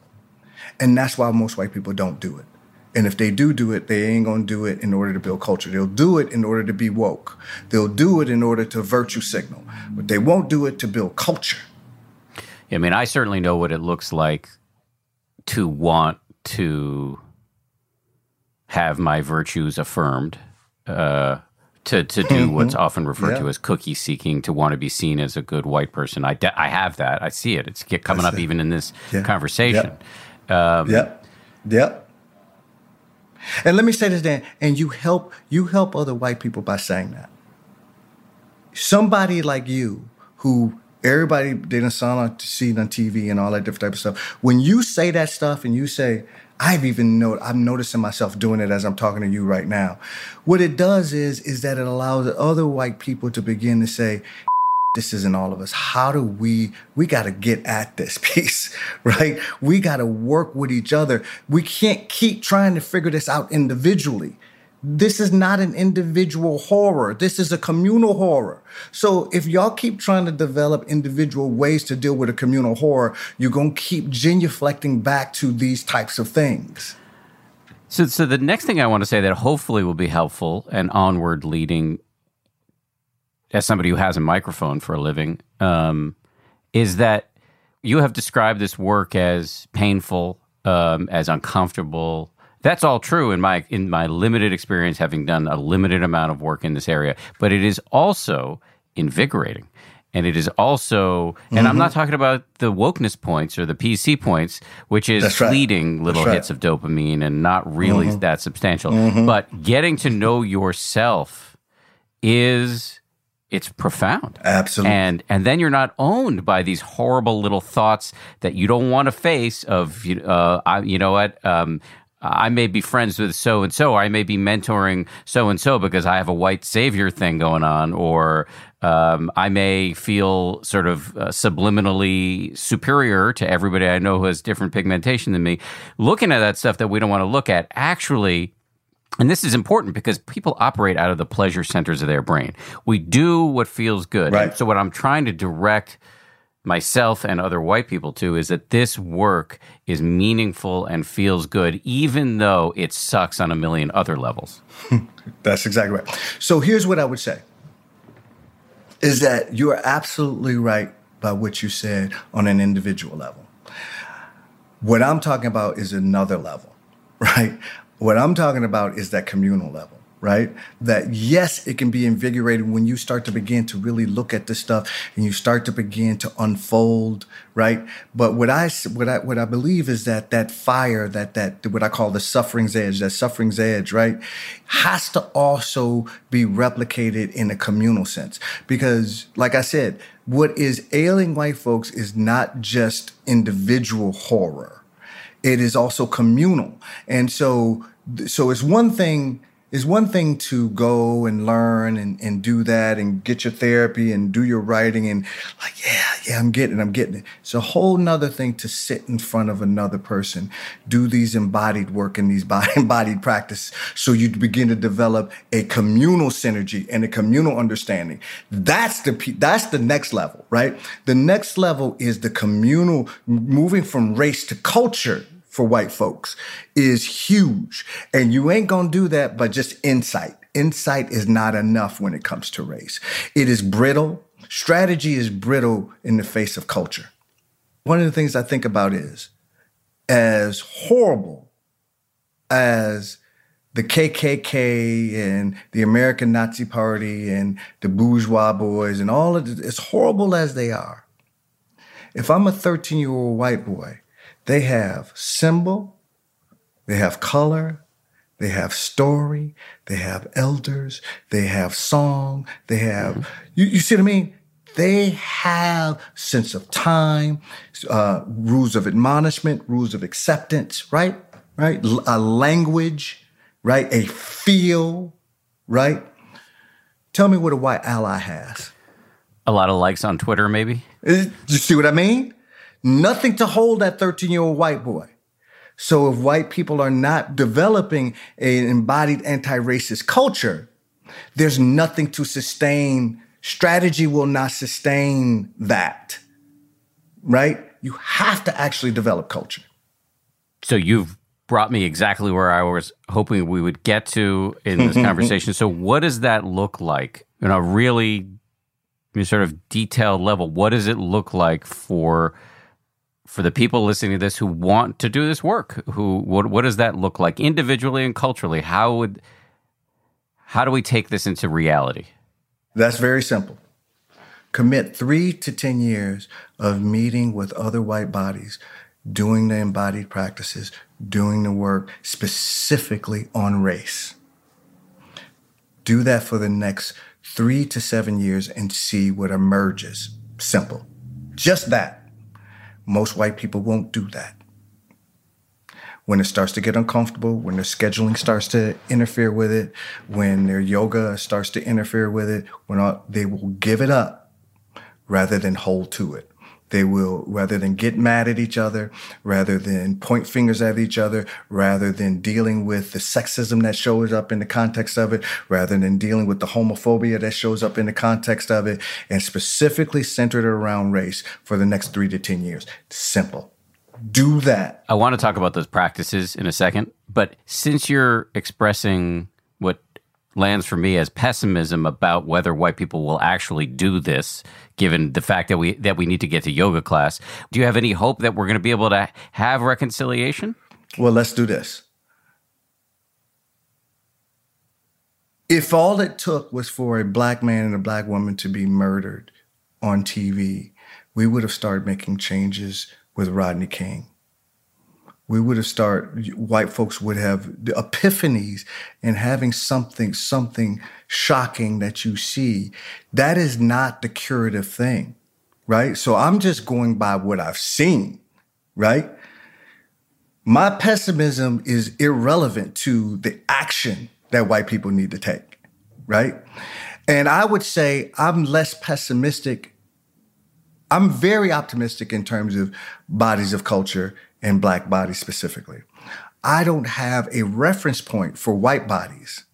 And that's why most white people don't do it. And if they do do it, they ain't going to do it in order to build culture. They'll do it in order to be woke. They'll do it in order to virtue signal, but they won't do it to build culture. I mean, I certainly know what it looks like to want to have my virtues affirmed, uh, to to do what's often referred Mm-hmm. Yeah. to as cookie seeking, to want to be seen as a good white person. I de- I have that. I see it. It's get- coming That's up it. even in this Yeah. conversation. Yep. Yep. And let me say this, Dan, and you help you help other white people by saying that. Somebody like you, who everybody done saw on see on TV and all that different type of stuff. When you say that stuff and you say, I've even know I'm noticing myself doing it as I'm talking to you right now. What it does is is that it allows other white people to begin to say, this isn't all of us. How do we, we got to get at this <laughs> piece, right? We got to work with each other. We can't keep trying to figure this out individually. This is not an individual horror. This is a communal horror. So if y'all keep trying to develop individual ways to deal with a communal horror, you're going to keep genuflecting back to these types of things. So, so the next thing I want to say that hopefully will be helpful and onward leading, as somebody who has a microphone for a living, um, is that you have described this work as painful, um, as uncomfortable. That's all true in my in my limited experience, having done a limited amount of work in this area. But it is also invigorating. And it is also, and I'm not talking about the wokeness points or the PC points, which is That's right. fleeting little right. hits of dopamine and not really that substantial. But getting to know yourself is it's profound. Absolutely. And and then you're not owned by these horrible little thoughts that you don't want to face of you uh I, you know what um I may be friends with so and so. I may be mentoring so and so because I have a white savior thing going on, or um, I may feel sort of uh, subliminally superior to everybody I know who has different pigmentation than me. Looking at that stuff that we don't want to look at actually and this is important because people operate out of the pleasure centers of their brain. We do what feels good. Right. So, what I'm trying to direct myself and other white people too is that this work is meaningful and feels good, even though it sucks on a million other levels. <laughs> That's exactly right. So here's what I would say is that you are absolutely right by what you said on an individual level. What I'm talking about is another level, <laughs> right? What I'm talking about is that communal level, right? That yes, it can be invigorating when you start to begin to really look at this stuff and you start to begin to unfold, right? But what I what I what I believe is that that fire, that that what I call the suffering's edge, that suffering's edge, right, has to also be replicated in a communal sense because, like I said, what is ailing white folks is not just individual horror it is also communal and so so it's one thing it's one thing to go and learn and, and do that and get your therapy and do your writing and like yeah yeah i'm getting it i'm getting it. It's a whole nother thing to sit in front of another person do these embodied work and these body <laughs> embodied practice so you begin to develop a communal synergy and a communal understanding. That's the that's the next level right? The next level is the communal moving from race to culture for white folks is huge. And you ain't gonna do that by just insight. Insight is not enough when it comes to race. It is brittle. Strategy is brittle in the face of culture. One of the things I think about is as horrible as the KKK and the American Nazi Party and the Boogaloo boys and all of it, as horrible as they are, if I'm a 13 year old white boy, they have symbol, they have color, they have story, they have elders, they have song, they have, you, you see what I mean? They have sense of time, uh, rules of admonishment, rules of acceptance, right? Right? A language, right? A feel, right? Tell me what a white ally has. A lot of likes on Twitter, maybe. You see what I mean? Nothing to hold that 13 year old white boy. So if white people are not developing an embodied anti racist culture, there's nothing to sustain. Strategy will not sustain that, right? You have to actually develop culture. So you've brought me exactly where I was hoping we would get to in this <laughs> conversation. So what does that look like in a really sort of detailed level? What does it look like for for the people listening to this who want to do this work? Who what what does that look like individually and culturally? How would how do we take this into reality? That's very simple. Commit three to 10 years of meeting with other white bodies, doing the embodied practices, doing the work specifically on race. Do that for the next three to seven years and see what emerges. Simple. Just that. Most white people won't do that. When it starts to get uncomfortable, when their scheduling starts to interfere with it, when their yoga starts to interfere with it, when all, they will give it up rather than hold to it. They will, rather than get mad at each other, rather than point fingers at each other, rather than dealing with the sexism that shows up in the context of it, rather than dealing with the homophobia that shows up in the context of it, and specifically centered around race for the next three to 10 years. Simple. Do that. I want to talk about those practices in a second, but since you're expressing lands for me as pessimism about whether white people will actually do this given the fact that we that we need to get to yoga class. Do you have any hope that we're going to be able to have reconciliation? Well let's do this. If all it took was for a black man and a black woman to be murdered on TV we would have started making changes with Rodney King we would have started white folks would have the epiphanies and having something something shocking that you see. That is not the curative thing right? So i'm just going by what i've seen right? My pessimism is irrelevant to the action that white people need to take right? And i would say i'm less pessimistic. I'm very optimistic in terms of bodies of culture and black bodies specifically. I don't have a reference point for white bodies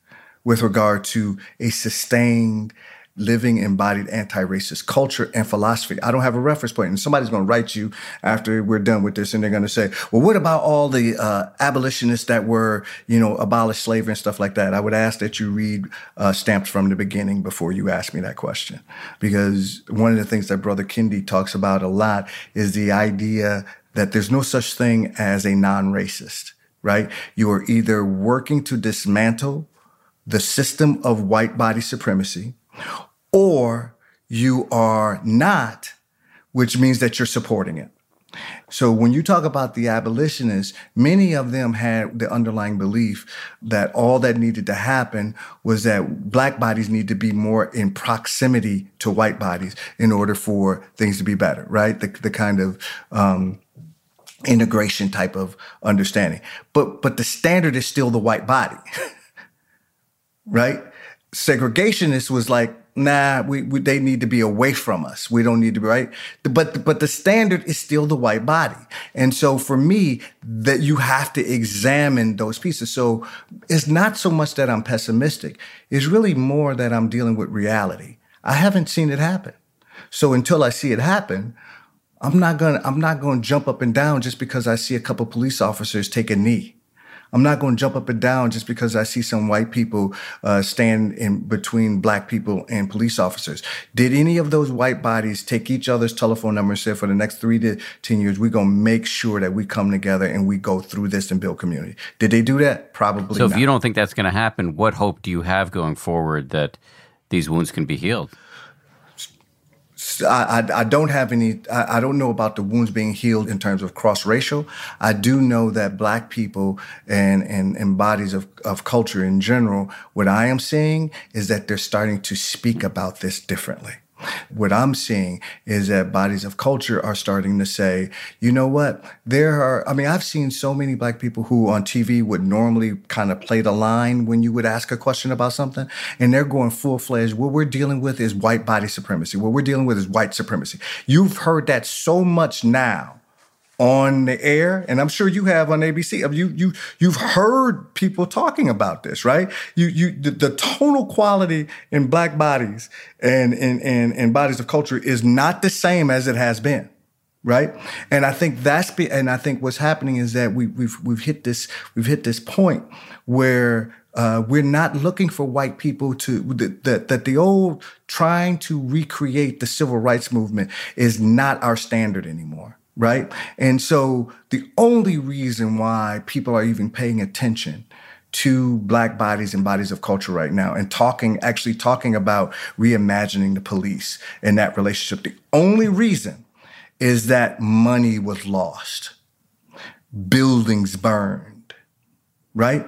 with regard to a sustained living embodied anti-racist culture and philosophy. I don't have a reference point. And somebody's going to write you after we're done with this and they're going to say, well, what about all the uh, abolitionists that were, you know, abolished slavery and stuff like that? I would ask that you read uh, Stamped from the Beginning before you ask me that question. Because one of the things that Brother Kendi talks about a lot is the idea that there's no such thing as a non-racist, right? You are either working to dismantle the system of white body supremacy or you are not, which means that you're supporting it. So when you talk about the abolitionists, many of them had the underlying belief that all that needed to happen was that black bodies need to be more in proximity to white bodies in order for things to be better, right? The, the kind of um, integration type of understanding. But but the standard is still the white body. <laughs> right? Segregationists was like, nah, we, we, they need to be away from us. We don't need to be right. But but the standard is still the white body. And so for me, that you have to examine those pieces. So it's not so much that I'm pessimistic. It's really more that I'm dealing with reality. I haven't seen it happen. So until I see it happen, I'm not gonna I'm not gonna jump up and down just because I see a couple police officers take a knee. I'm not going to jump up and down just because I see some white people uh, stand in between black people and police officers. Did any of those white bodies take each other's telephone number and say, for the next three to 10 years, we're going to make sure that we come together and we go through this and build community? Did they do that? Probably So not. if you don't think that's going to happen, what hope do you have going forward that these wounds can be healed? I, I, don't have any, I, I, don't know about the wounds being healed in terms of cross racial. I do know that black people and, and, and bodies of, of culture in general, what I am seeing is that they're starting to speak about this differently. What I'm seeing is that bodies of culture are starting to say, you know what? There are, I mean, I've seen so many black people who on TV would normally kind of play the line when you would ask a question about something, and they're going full fledged. What we're dealing with is white body supremacy. What we're dealing with is white supremacy. You've heard that so much now on the air, and I'm sure you have on ABC. You you you've heard people talking about this, right? You you the, the tonal quality in black bodies and, and and and bodies of culture is not the same as it has been right? And I think that's be, and I think what's happening is that we, we've we've hit this we've hit this point where uh, we're not looking for white people to that that the old trying to recreate the civil rights movement is not our standard anymore right? And so the only reason why people are even paying attention to black bodies and bodies of culture right now and talking actually talking about reimagining the police and that relationship the only reason is that money was lost buildings burned right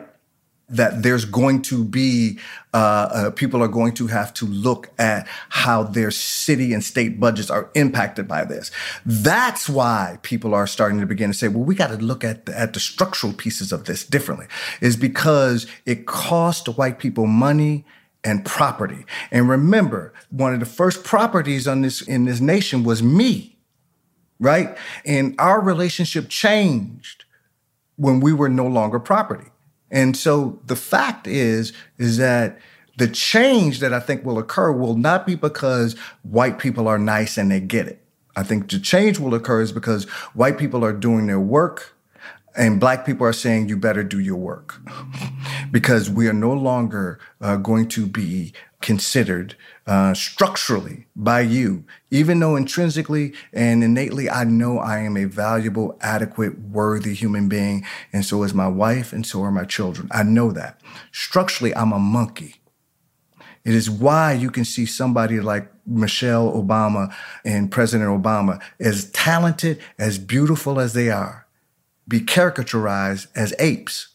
that there's going to be uh, uh, people are going to have to look at how their city and state budgets are impacted by this. That's why people are starting to begin to say, "Well, we got to look at the, at the structural pieces of this differently." Is because it cost white people money and property. And remember, one of the first properties on this in this nation was me, right? And our relationship changed when we were no longer property. And so the fact is, is that the change that I think will occur will not be because white people are nice and they get it. I think the change will occur is because white people are doing their work and black people are saying you better do your work <laughs> because we are no longer uh, going to be considered uh, structurally by you, even though intrinsically and innately I know I am a valuable, adequate, worthy human being, and so is my wife, and so are my children. I know that. Structurally, I'm a monkey. It is why you can see somebody like Michelle Obama and President Obama, as talented, as beautiful as they are, be caricaturized as apes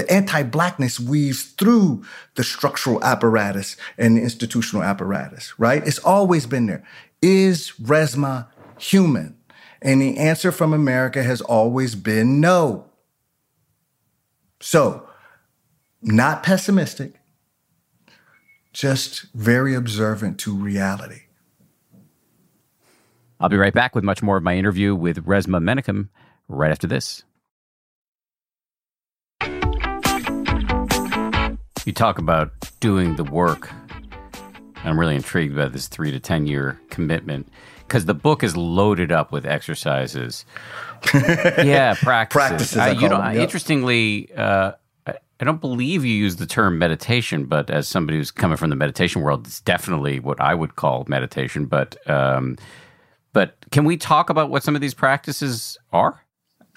the anti-blackness weaves through the structural apparatus and the institutional apparatus, right? It's always been there. Is Resmaa human? And the answer from America has always been no. So, not pessimistic, just very observant to reality. I'll be right back with much more of my interview with Resmaa Menakem right after this. You talk about doing the work. I'm really intrigued by this three to 10 year commitment because the book is loaded up with exercises. <laughs> yeah, practices. practices uh, you know, them. Interestingly, uh, I don't believe you use the term meditation, but as somebody who's coming from the meditation world, it's definitely what I would call meditation. But um, but can we talk about what some of these practices are?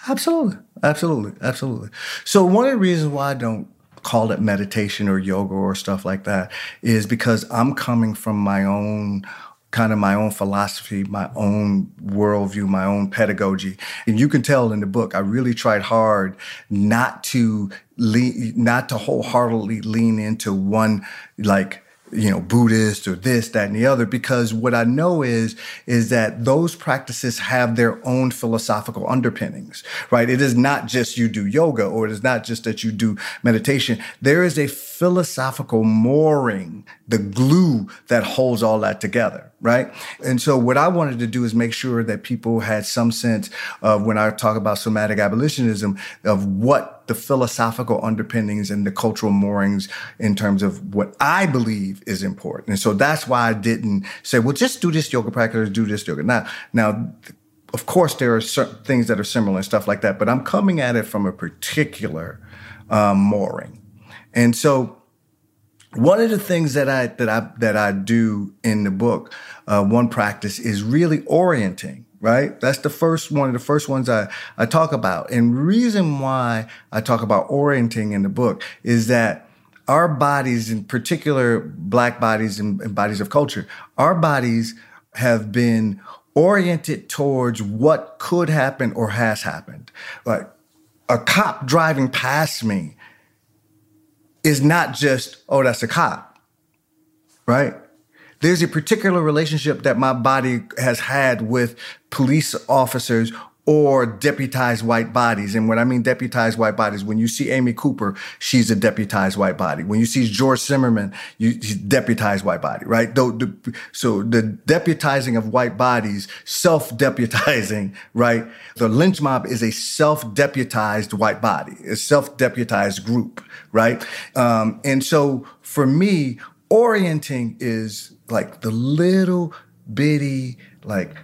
Absolutely, absolutely, absolutely. So one of the reasons why I don't call it meditation or yoga or stuff like that is because I'm coming from my own kind of my own philosophy, my own worldview, my own pedagogy. And you can tell in the book, I really tried hard not to lean, not to wholeheartedly lean into one like you know, Buddhist or this, that, and the other, because what I know is, is that those practices have their own philosophical underpinnings, right? It is not just you do yoga or it is not just that you do meditation. There is a philosophical mooring, the glue that holds all that together, right? And so what I wanted to do is make sure that people had some sense of when I talk about somatic abolitionism of what the philosophical underpinnings and the cultural moorings in terms of what I believe is important. And so that's why I didn't say, well, just do this yoga practice, do this yoga. Now, now, of course, there are certain things that are similar and stuff like that, but I'm coming at it from a particular um, mooring. And so one of the things that I that I that I do in the book, uh, one practice is really orienting. Right, that's the first one of the first ones I I talk about. And reason why I talk about orienting in the book is that our bodies, in particular Black bodies and, and bodies of culture, our bodies have been oriented towards what could happen or has happened. Like a cop driving past me is not just, oh, that's a cop, right? There's a particular relationship that my body has had with police officers or deputized white bodies. And when I mean deputized white bodies, when you see Amy Cooper, she's a deputized white body. When you see George Zimmerman, you, deputized white body, right? The, so the deputizing of white bodies, self-deputizing, <laughs> right? The lynch mob is a self-deputized white body, a self-deputized group, right? Um, and so for me, orienting is like the little bitty, like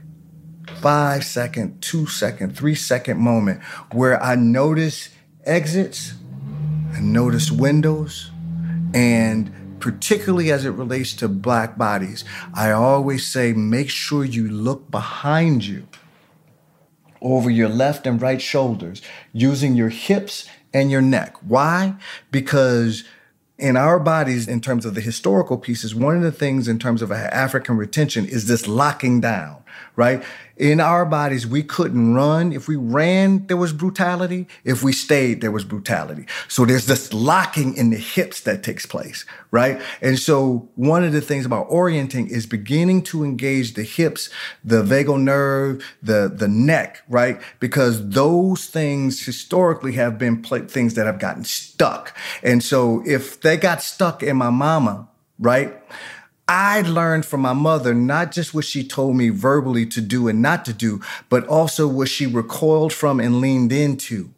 five second, two second, three second moment where I notice exits, I notice windows, and particularly as it relates to black bodies, I always say make sure you look behind you over your left and right shoulders using your hips and your neck. Why? Because in our bodies, in terms of the historical pieces, one of the things in terms of African retention is this locking down, right? In our bodies, we couldn't run. If we ran, there was brutality. If we stayed, there was brutality. So there's this locking in the hips that takes place, right? And so one of the things about orienting is beginning to engage the hips, the vagal nerve, the, the neck, right? Because those things historically have been pl- things that have gotten stuck. And so if they got stuck in my mama, right? I learned from my mother not just what she told me verbally to do and not to do, but also what she recoiled from and leaned into.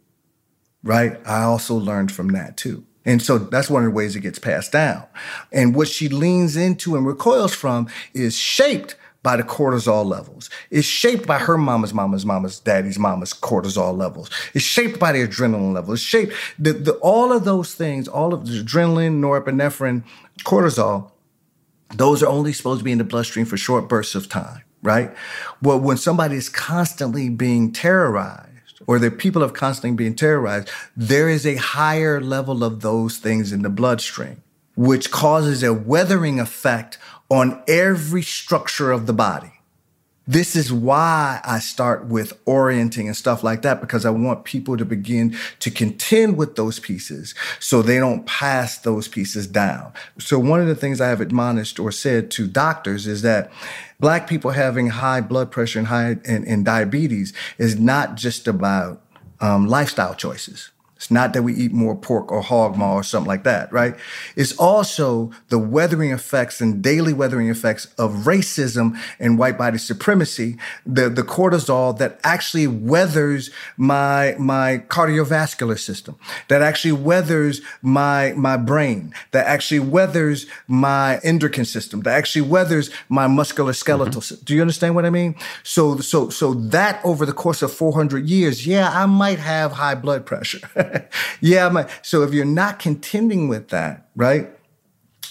Right? I also learned from that too. And so that's one of the ways it gets passed down. And what she leans into and recoils from is shaped by the cortisol levels. It's shaped by her mama's mama's mama's daddy's mama's cortisol levels. It's shaped by the adrenaline levels. It's shaped the, the all of those things, all of the adrenaline, norepinephrine, cortisol those are only supposed to be in the bloodstream for short bursts of time, right? Well, when somebody is constantly being terrorized, or the people are constantly being terrorized, there is a higher level of those things in the bloodstream, which causes a weathering effect on every structure of the body. This is why I start with orienting and stuff like that, because I want people to begin to contend with those pieces so they don't pass those pieces down. So, one of the things I have admonished or said to doctors is that Black people having high blood pressure and high and, and diabetes is not just about um, lifestyle choices. It's not that we eat more pork or hog maw or something like that, right? It's also the weathering effects and daily weathering effects of racism and white body supremacy, the, the cortisol that actually weathers my, my cardiovascular system, that actually weathers my, my brain, that actually weathers my endocrine system, that actually weathers my musculoskeletal mm-hmm. system. Do you understand what I mean? So, so, so that over the course of 400 years, yeah, I might have high blood pressure. <laughs> <laughs> yeah, so if you're not contending with that, right?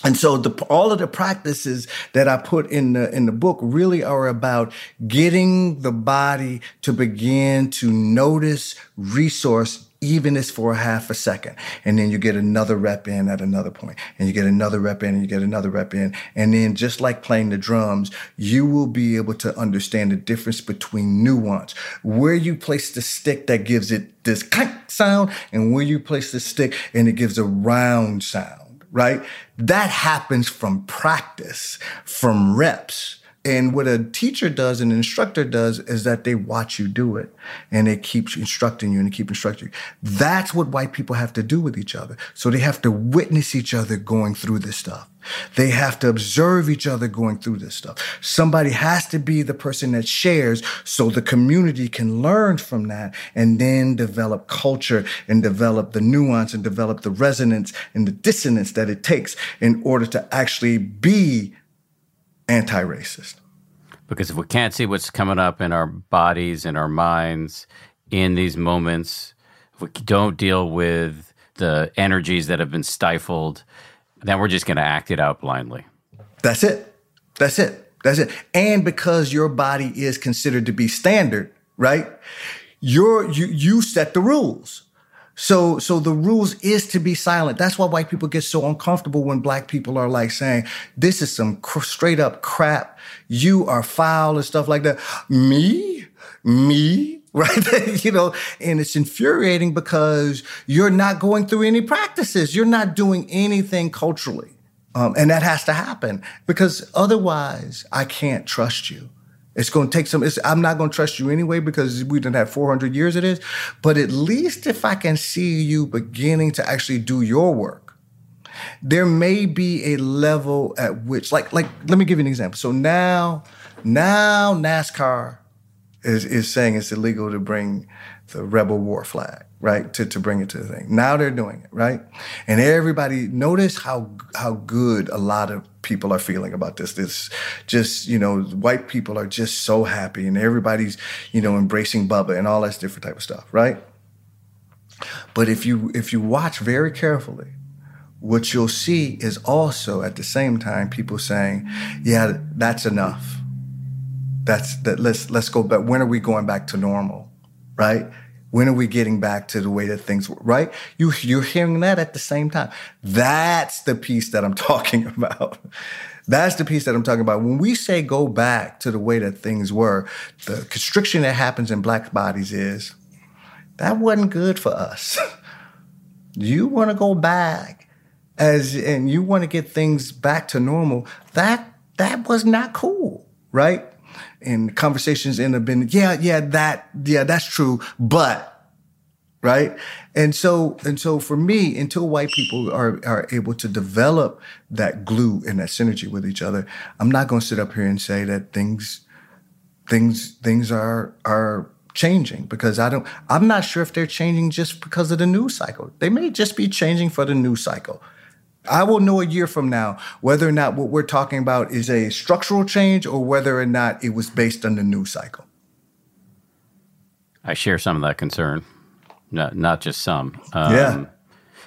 And so the, all of the practices that I put in the, in the book really are about getting the body to begin to notice resource even if for a half a second. And then you get another rep in at another point, and you get another rep in, and you get another rep in. And then just like playing the drums, you will be able to understand the difference between nuance, where you place the stick that gives it this clank sound, and where you place the stick and it gives a round sound, right? That happens from practice, from reps and what a teacher does, an instructor does, is that they watch you do it and they keep instructing you and they keep instructing you. That's what white people have to do with each other. So they have to witness each other going through this stuff. They have to observe each other going through this stuff. Somebody has to be the person that shares so the community can learn from that and then develop culture and develop the nuance and develop the resonance and the dissonance that it takes in order to actually be anti racist. Because if we can't see what's coming up in our bodies and our minds in these moments, if we don't deal with the energies that have been stifled, then we're just going to act it out blindly. That's it. That's it. That's it. And because your body is considered to be standard, right? You're, you you set the rules. So, so the rules is to be silent. That's why white people get so uncomfortable when black people are like saying, this is some cr- straight up crap. You are foul and stuff like that. Me? Me? <laughs> Right? <laughs> you know, and it's infuriating because you're not going through any practices. You're not doing anything culturally. Um, and that has to happen because otherwise I can't trust you. It's going to take some. I'm not going to trust you anyway because we didn't have 400 years of this. But at least if I can see you beginning to actually do your work, there may be a level at which, like, like, let me give you an example. So now, now NASCAR is is saying it's illegal to bring the rebel war flag, right? To, to bring it to the thing. Now they're doing it, right? And everybody notice how how good a lot of people are feeling about this. This just, you know, white people are just so happy and everybody's, you know, embracing Bubba and all that different type of stuff, right? But if you if you watch very carefully, what you'll see is also at the same time people saying, yeah, that's enough. That's that let's let's go back. When are we going back to normal? right? When are we getting back to the way that things were, right? You, you're hearing that at the same time. That's the piece that I'm <laughs> talking about. That's the piece that I'm talking about. When we say go back to the way that things were, the constriction that happens in black bodies is that wasn't good for us. <laughs> you want to go back as and you want to get things back to normal. That that was not cool, right? And conversations end up being, yeah, yeah, that, yeah, that's true, but right? And so, and so for me, until white people are, are able to develop that glue and that synergy with each other, I'm not going to sit up here and say that things, things, things are, are changing because I don't, I'm not sure if they're changing just because of the news cycle. They may just be changing for the news cycle. I will know a year from now whether or not what we're talking about is a structural change or whether or not it was based on the news cycle. I share some of that concern not, not just some. Um, yeah.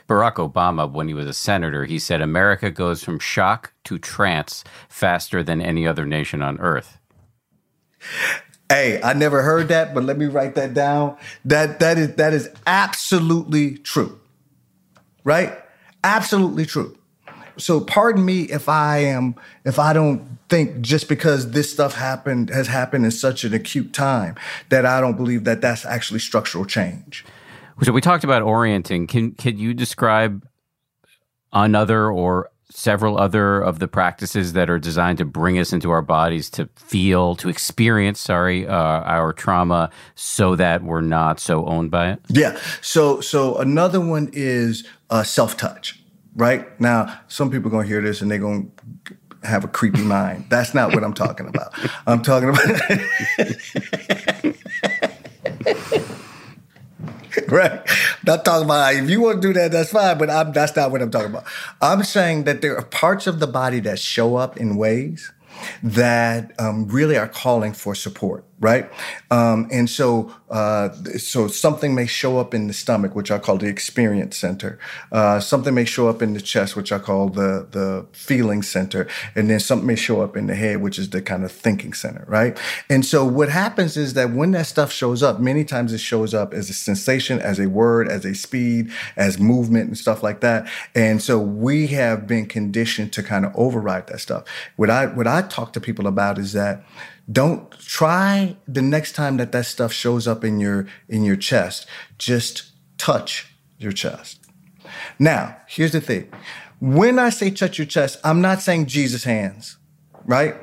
Barack Obama, when he was a senator, he said America goes from shock to trance faster than any other nation on earth. Hey, I never heard that, but let me write that down. That that is that is absolutely true. Right? Absolutely true. So pardon me if I am if I don't think just because this stuff happened has happened in such an acute time that I don't believe that that's actually structural change. So we talked about orienting. Can can you describe another or several other of the practices that are designed to bring us into our bodies to feel, to experience, sorry, uh, our trauma, so that we're not so owned by it? Yeah. So so another one is uh, self touch. Right now, some people are gonna hear this and they're gonna have a creepy mind. That's not what I'm talking about. <laughs> I'm talking about. <laughs> right? Not talking about if you want to do that, that's fine, but I'm, that's not what I'm talking about. I'm saying that there are parts of the body that show up in ways that um, really are calling for support right? Um, and so, uh, so something may show up in the stomach, which I call the experience center. Uh, something may show up in the chest, which I call the the feeling center, and then something may show up in the head, which is the kind of thinking center, right? And so, what happens is that when that stuff shows up, many times it shows up as a sensation, as a word, as a speed, as movement, and stuff like that. And so, we have been conditioned to kind of override that stuff. What I what I talk to people about is that don't try the next time that that stuff shows up in your in your chest. Just touch your chest. Now here's the thing. When i say touch your chest i'm not saying jesus hands right?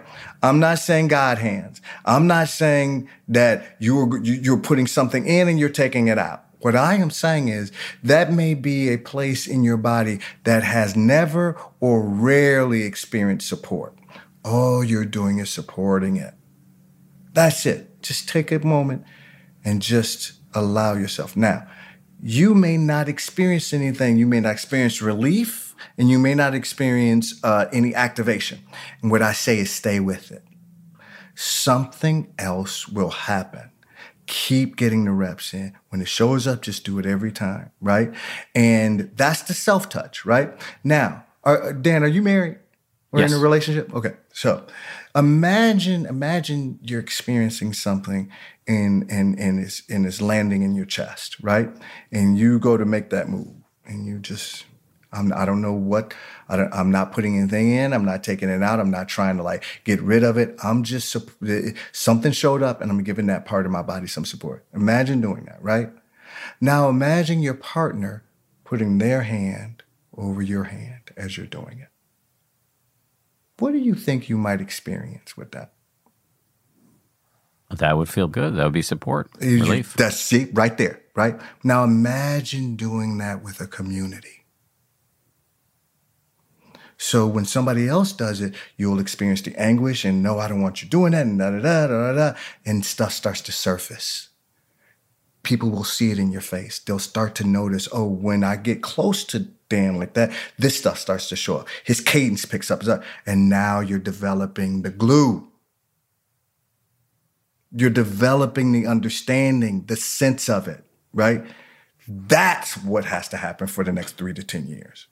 I'm not saying god hands. I'm not saying that you're you're putting something in and you're taking it out. What I am saying is that may be a place in your body that has never or rarely experienced support. All you're doing is supporting it. That's it. Just take a moment and just allow yourself. Now, you may not experience anything. You may not experience relief and you may not experience uh, any activation. And what I say is stay with it. Something else will happen. Keep getting the reps in. When it shows up, just do it every time, right? And that's the self touch, right? Now, are, Dan, are you married or yes. in a relationship? Okay. So imagine imagine you're experiencing something and and and it's and it's landing in your chest right and you go to make that move and you just I'm, I don't know what I don't, I'm not putting anything in. I'm not taking it out. I'm not trying to like get rid of it. I'm just something showed up and I'm giving that part of my body some support. Imagine doing that, right? Now imagine your partner putting their hand over your hand as you're doing it. What do you think you might experience with that? That would feel good. That would be support, relief. That's it, right there, right? Now imagine doing that with a community. So when somebody else does it, you'll experience the anguish and no, I don't want you doing that, and da da da da da, and stuff starts to surface. People will see it in your face. They'll start to notice, oh, when I get close to Dan like that, this stuff starts to show up. His cadence picks up, and now you're developing the glue. You're developing the understanding, the sense of it, right? That's what has to happen for the next three to 10 years.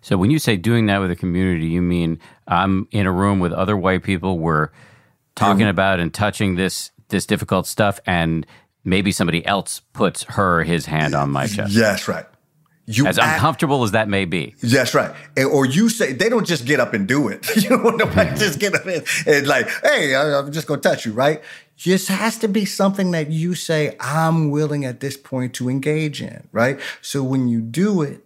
So when you say doing that with a community, you mean I'm in a room with other white people, we're talking about and touching this this difficult stuff and maybe somebody else puts her his hand on my chest. Yes, right. You as act, uncomfortable as that may be. That's right. And, or you say they don't just get up and do it. <laughs> you know, nobody just get up and, and like, hey, I, I'm just gonna touch you, right? Just has to be something that you say, I'm willing at this point to engage in, right? So when you do it,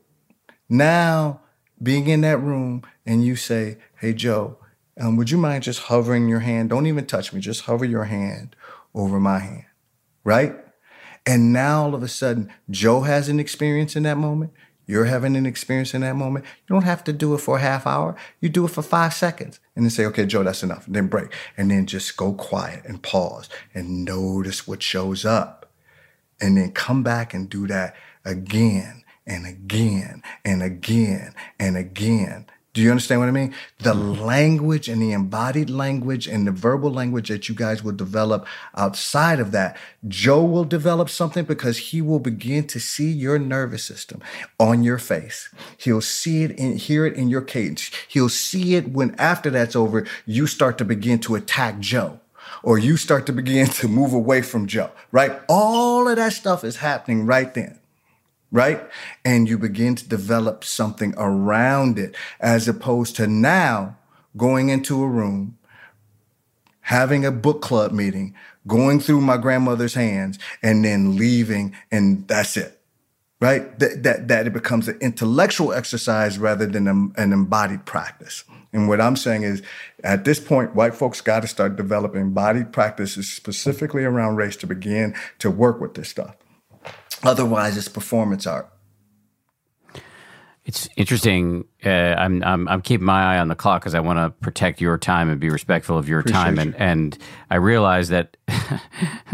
now being in that room and you say, hey Joe, um, would you mind just hovering your hand? Don't even touch me, just hover your hand over my hand, right? And now all of a sudden, Joe has an experience in that moment. You're having an experience in that moment. You don't have to do it for a half hour. You do it for five seconds and then say, okay, Joe, that's enough. And then break. And then just go quiet and pause and notice what shows up. And then come back and do that again and again and again and again do you understand what I mean? The mm-hmm. language and the embodied language and the verbal language that you guys will develop outside of that, Joe will develop something because he will begin to see your nervous system on your face. He'll see it and hear it in your cadence. He'll see it when after that's over, you start to begin to attack Joe or you start to begin to move away from Joe, right? All of that stuff is happening right then right? And you begin to develop something around it as opposed to now going into a room, having a book club meeting, going through my grandmother's hands, and then leaving, and that's it. Right? That, that, that it becomes an intellectual exercise rather than a, an embodied practice. And what I'm saying is, at this point, white folks got to start developing embodied practices specifically around race to begin to work with this stuff. Otherwise, it's performance art. It's interesting. Uh, I'm, I'm I'm keeping my eye on the clock because I want to protect your time and be respectful of your Appreciate time. And you. and I realize that <laughs>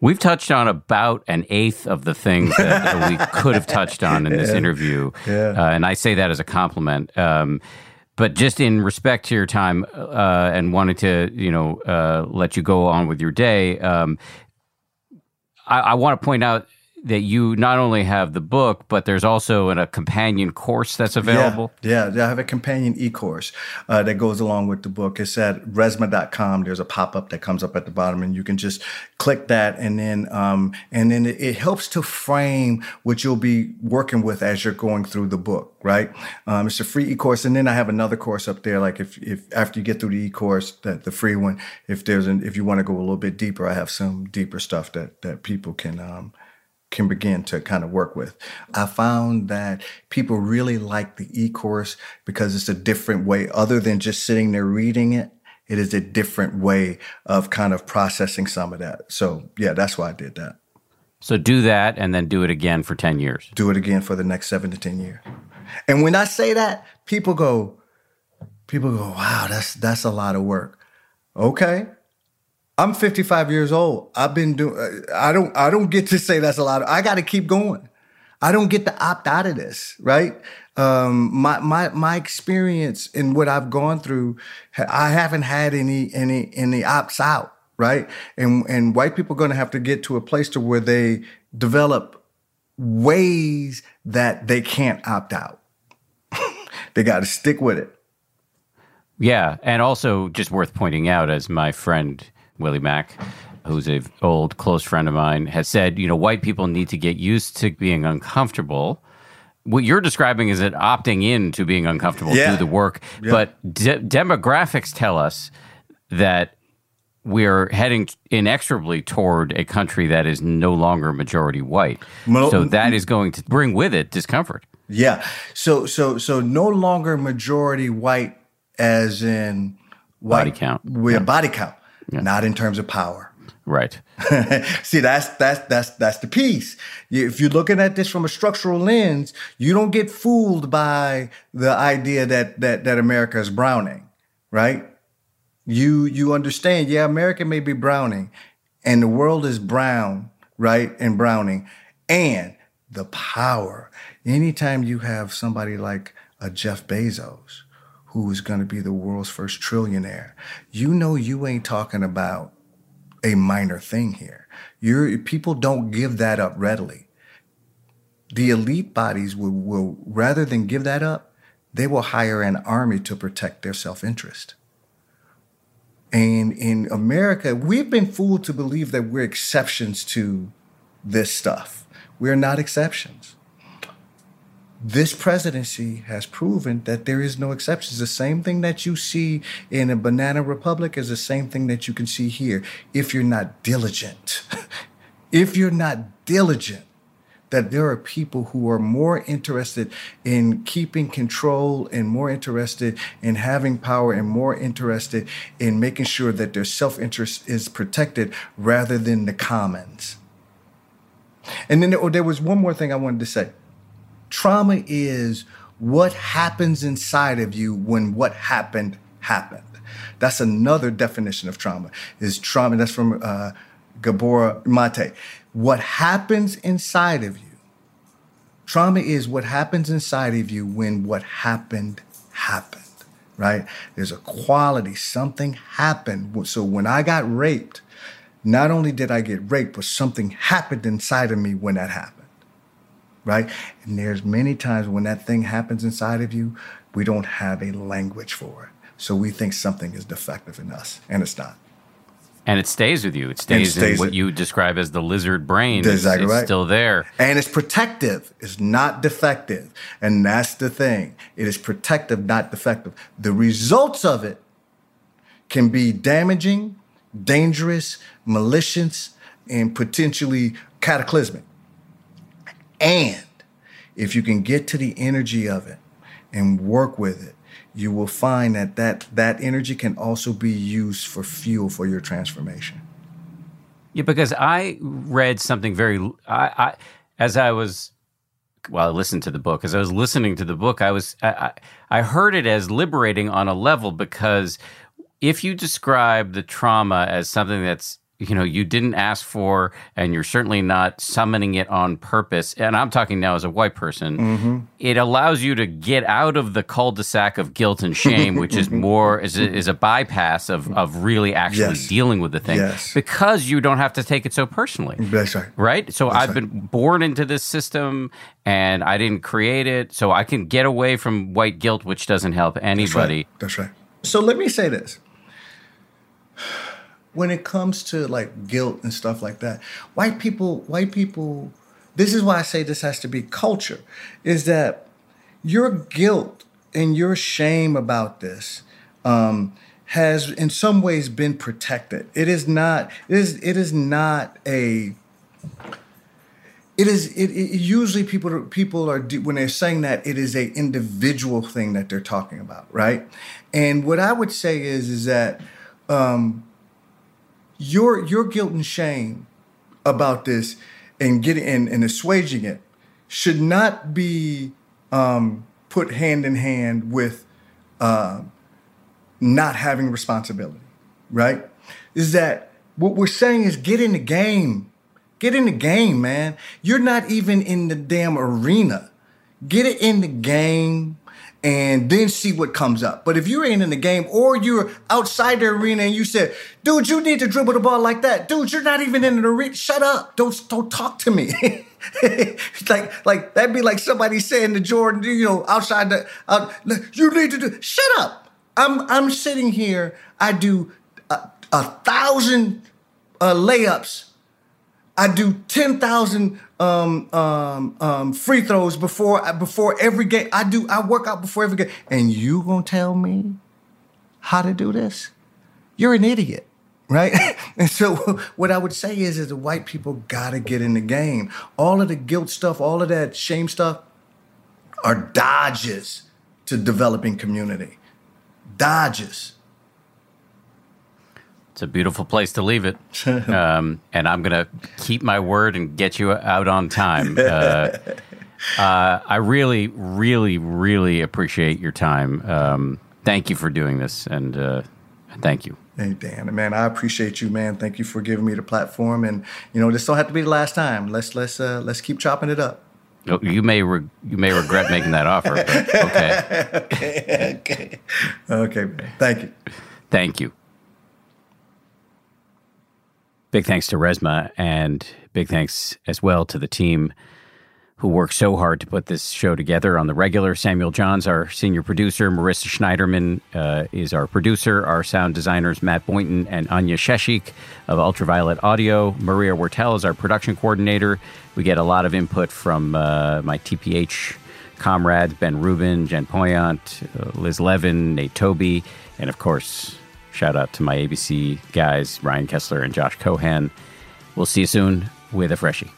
we've touched on about an eighth of the things that we <laughs> could have touched on in this yeah. interview. Yeah. Uh, and I say that as a compliment. Um, but just in respect to your time uh, and wanting to, you know, uh, let you go on with your day, um, I, I want to point out that you not only have the book, but there's also a companion course that's available. Yeah, yeah I have a companion e-course uh, that goes along with the book. It's at resmaa.com. There's a pop-up that comes up at the bottom, and you can just click that, and then um, and then it, it, helps to frame what you'll be working with as you're going through the book. Right? Um, it's a free e-course, and then I have another course up there. Like if if after you get through the e-course, that the free one, if there's an if you want to go a little bit deeper, I have some deeper stuff that that people can. Um, can begin to kind of work with. I found that people really like the e-course because it's a different way, other than just sitting there reading it. It is a different way of kind of processing some of that. So yeah, that's why I did that. So do that and then do it again for 10 years. Do it again for the next seven to 10 years. And when I say that, people go, people go, wow, that's that's a lot of work. Okay. I'm 55 years old. I've been doing. I don't. I don't get to say that's a lot. Of, I got to keep going. I don't get to opt out of this, right? Um, my my my experience and what I've gone through, I haven't had any any any opts out, right? And and white people are going to have to get to a place to where they develop ways that they can't opt out. <laughs> they got to stick with it. Yeah, and also just worth pointing out, as my friend Willie Mack, who's a old close friend of mine, has said, you know, white people need to get used to being uncomfortable. What you're describing is it opting in to being uncomfortable, yeah. do the work. Yeah. But de- demographics tell us that we're heading inexorably toward a country that is no longer majority white. Mo- so that is going to bring with it discomfort. Yeah. So so so no longer majority white as in white, body count. We yeah. body count yeah. not in terms of power. Right. <laughs> See, that's that's that's that's the piece. If you're looking at this from a structural lens, you don't get fooled by the idea that that that America is browning, right? You you understand, yeah, America may be browning, and the world is brown, right? And browning, and the power. Anytime you have somebody like a Jeff Bezos, who is going to be the world's first trillionaire, you know you ain't talking about a minor thing here. Your people don't give that up readily. The elite bodies will, will rather than give that up, they will hire an army to protect their self-interest. And in America, we've been fooled to believe that we're exceptions to this stuff. We're not exceptions. This presidency has proven that there is no exceptions. The same thing that you see in a banana republic is the same thing that you can see here if you're not diligent. <laughs> if you're not diligent, that there are people who are more interested in keeping control and more interested in having power and more interested in making sure that their self interest is protected rather than the commons. And then there, oh, there was one more thing I wanted to say. Trauma is what happens inside of you when what happened happened. That's another definition of trauma. Is trauma? That's from uh, Gabor Mate. What happens inside of you. Trauma is what happens inside of you when what happened happened. Right? There's a quality. Something happened. So when I got raped, not only did I get raped, but something happened inside of me when that happened right? And there's many times when that thing happens inside of you, we don't have a language for it. So we think something is defective in us, and it's not. And it stays with you. It stays, it stays in what it. you describe as the lizard brain. That's exactly it's, right. still there. And it's protective. It's not defective. And that's the thing. It is protective, not defective. The results of it can be damaging, dangerous, malicious, and potentially cataclysmic. And if you can get to the energy of it and work with it, you will find that that, that energy can also be used for fuel for your transformation. Yeah, because I read something very, I, I as I was, well, I listened to the book. As I was listening to the book, I was, I, I heard it as liberating on a level because if you describe the trauma as something that's you know you didn't ask for and you're certainly not summoning it on purpose and i'm talking now as a white person mm-hmm. it allows you to get out of the cul-de-sac of guilt and shame <laughs> which is more is a, is a bypass of, of really actually yes. dealing with the thing yes. because you don't have to take it so personally that's right right so that's i've right. been born into this system and i didn't create it so i can get away from white guilt which doesn't help anybody that's right, that's right. so let me say this when it comes to like guilt and stuff like that, white people, white people, this is why I say this has to be culture, is that your guilt and your shame about this um, has in some ways been protected. It is not, it is, it is not a, it is it, it, usually people people are when they're saying that it is a individual thing that they're talking about right and what i would say is is that um, your your guilt and shame about this and getting and, and assuaging it should not be um, put hand in hand with uh, not having responsibility, right? Is that what we're saying is get in the game. Get in the game, man. You're not even in the damn arena. Get it in the game and then see what comes up. But if you ain't in the game or you're outside the arena and you said, dude, you need to dribble the ball like that. Dude, you're not even in the arena. Shut up. Don't don't talk to me. <laughs> like like that'd be like somebody saying to Jordan, you know, outside the out, you need to do shut up. I'm I'm sitting here, I do a, a thousand uh, layups. I do 10,000 um, um, um, free throws before before every game. I do I work out before every game, and you gonna tell me how to do this? You're an idiot, right? <laughs> and so <laughs> what I would say is, is the white people gotta get in the game. All of the guilt stuff, all of that shame stuff, are dodges to developing community. Dodges. It's a beautiful place to leave it. <laughs> Um, and I'm going to keep my word and get you out on time. <laughs> Uh, uh, I really, really, really appreciate your time. Um, thank you for doing this. And uh, thank you. Hey Dan, man, I appreciate you, man. Thank you for giving me the platform, and you know this don't have to be the last time. Let's let's uh, let's keep chopping it up. Oh, you may re- you may regret making that offer. <laughs> okay. okay. Okay. Okay. Thank you. Thank you. Big thanks to Resmaa and big thanks as well to the team who work so hard to put this show together on the regular. Samuel Johns, our senior producer. Marissa Schneiderman uh, is our producer. Our sound designers, Matt Boynton and Anya Sheshik of Ultraviolet Audio. Maria Wurttele is our production coordinator. We get a lot of input from uh, my TPH comrades, Ben Rubin, Jen Poyant, uh, Liz Levin, Nate Toby, and of course, shout out to my ABC guys, Ryan Kessler and Josh Cohan. We'll see you soon with a freshie.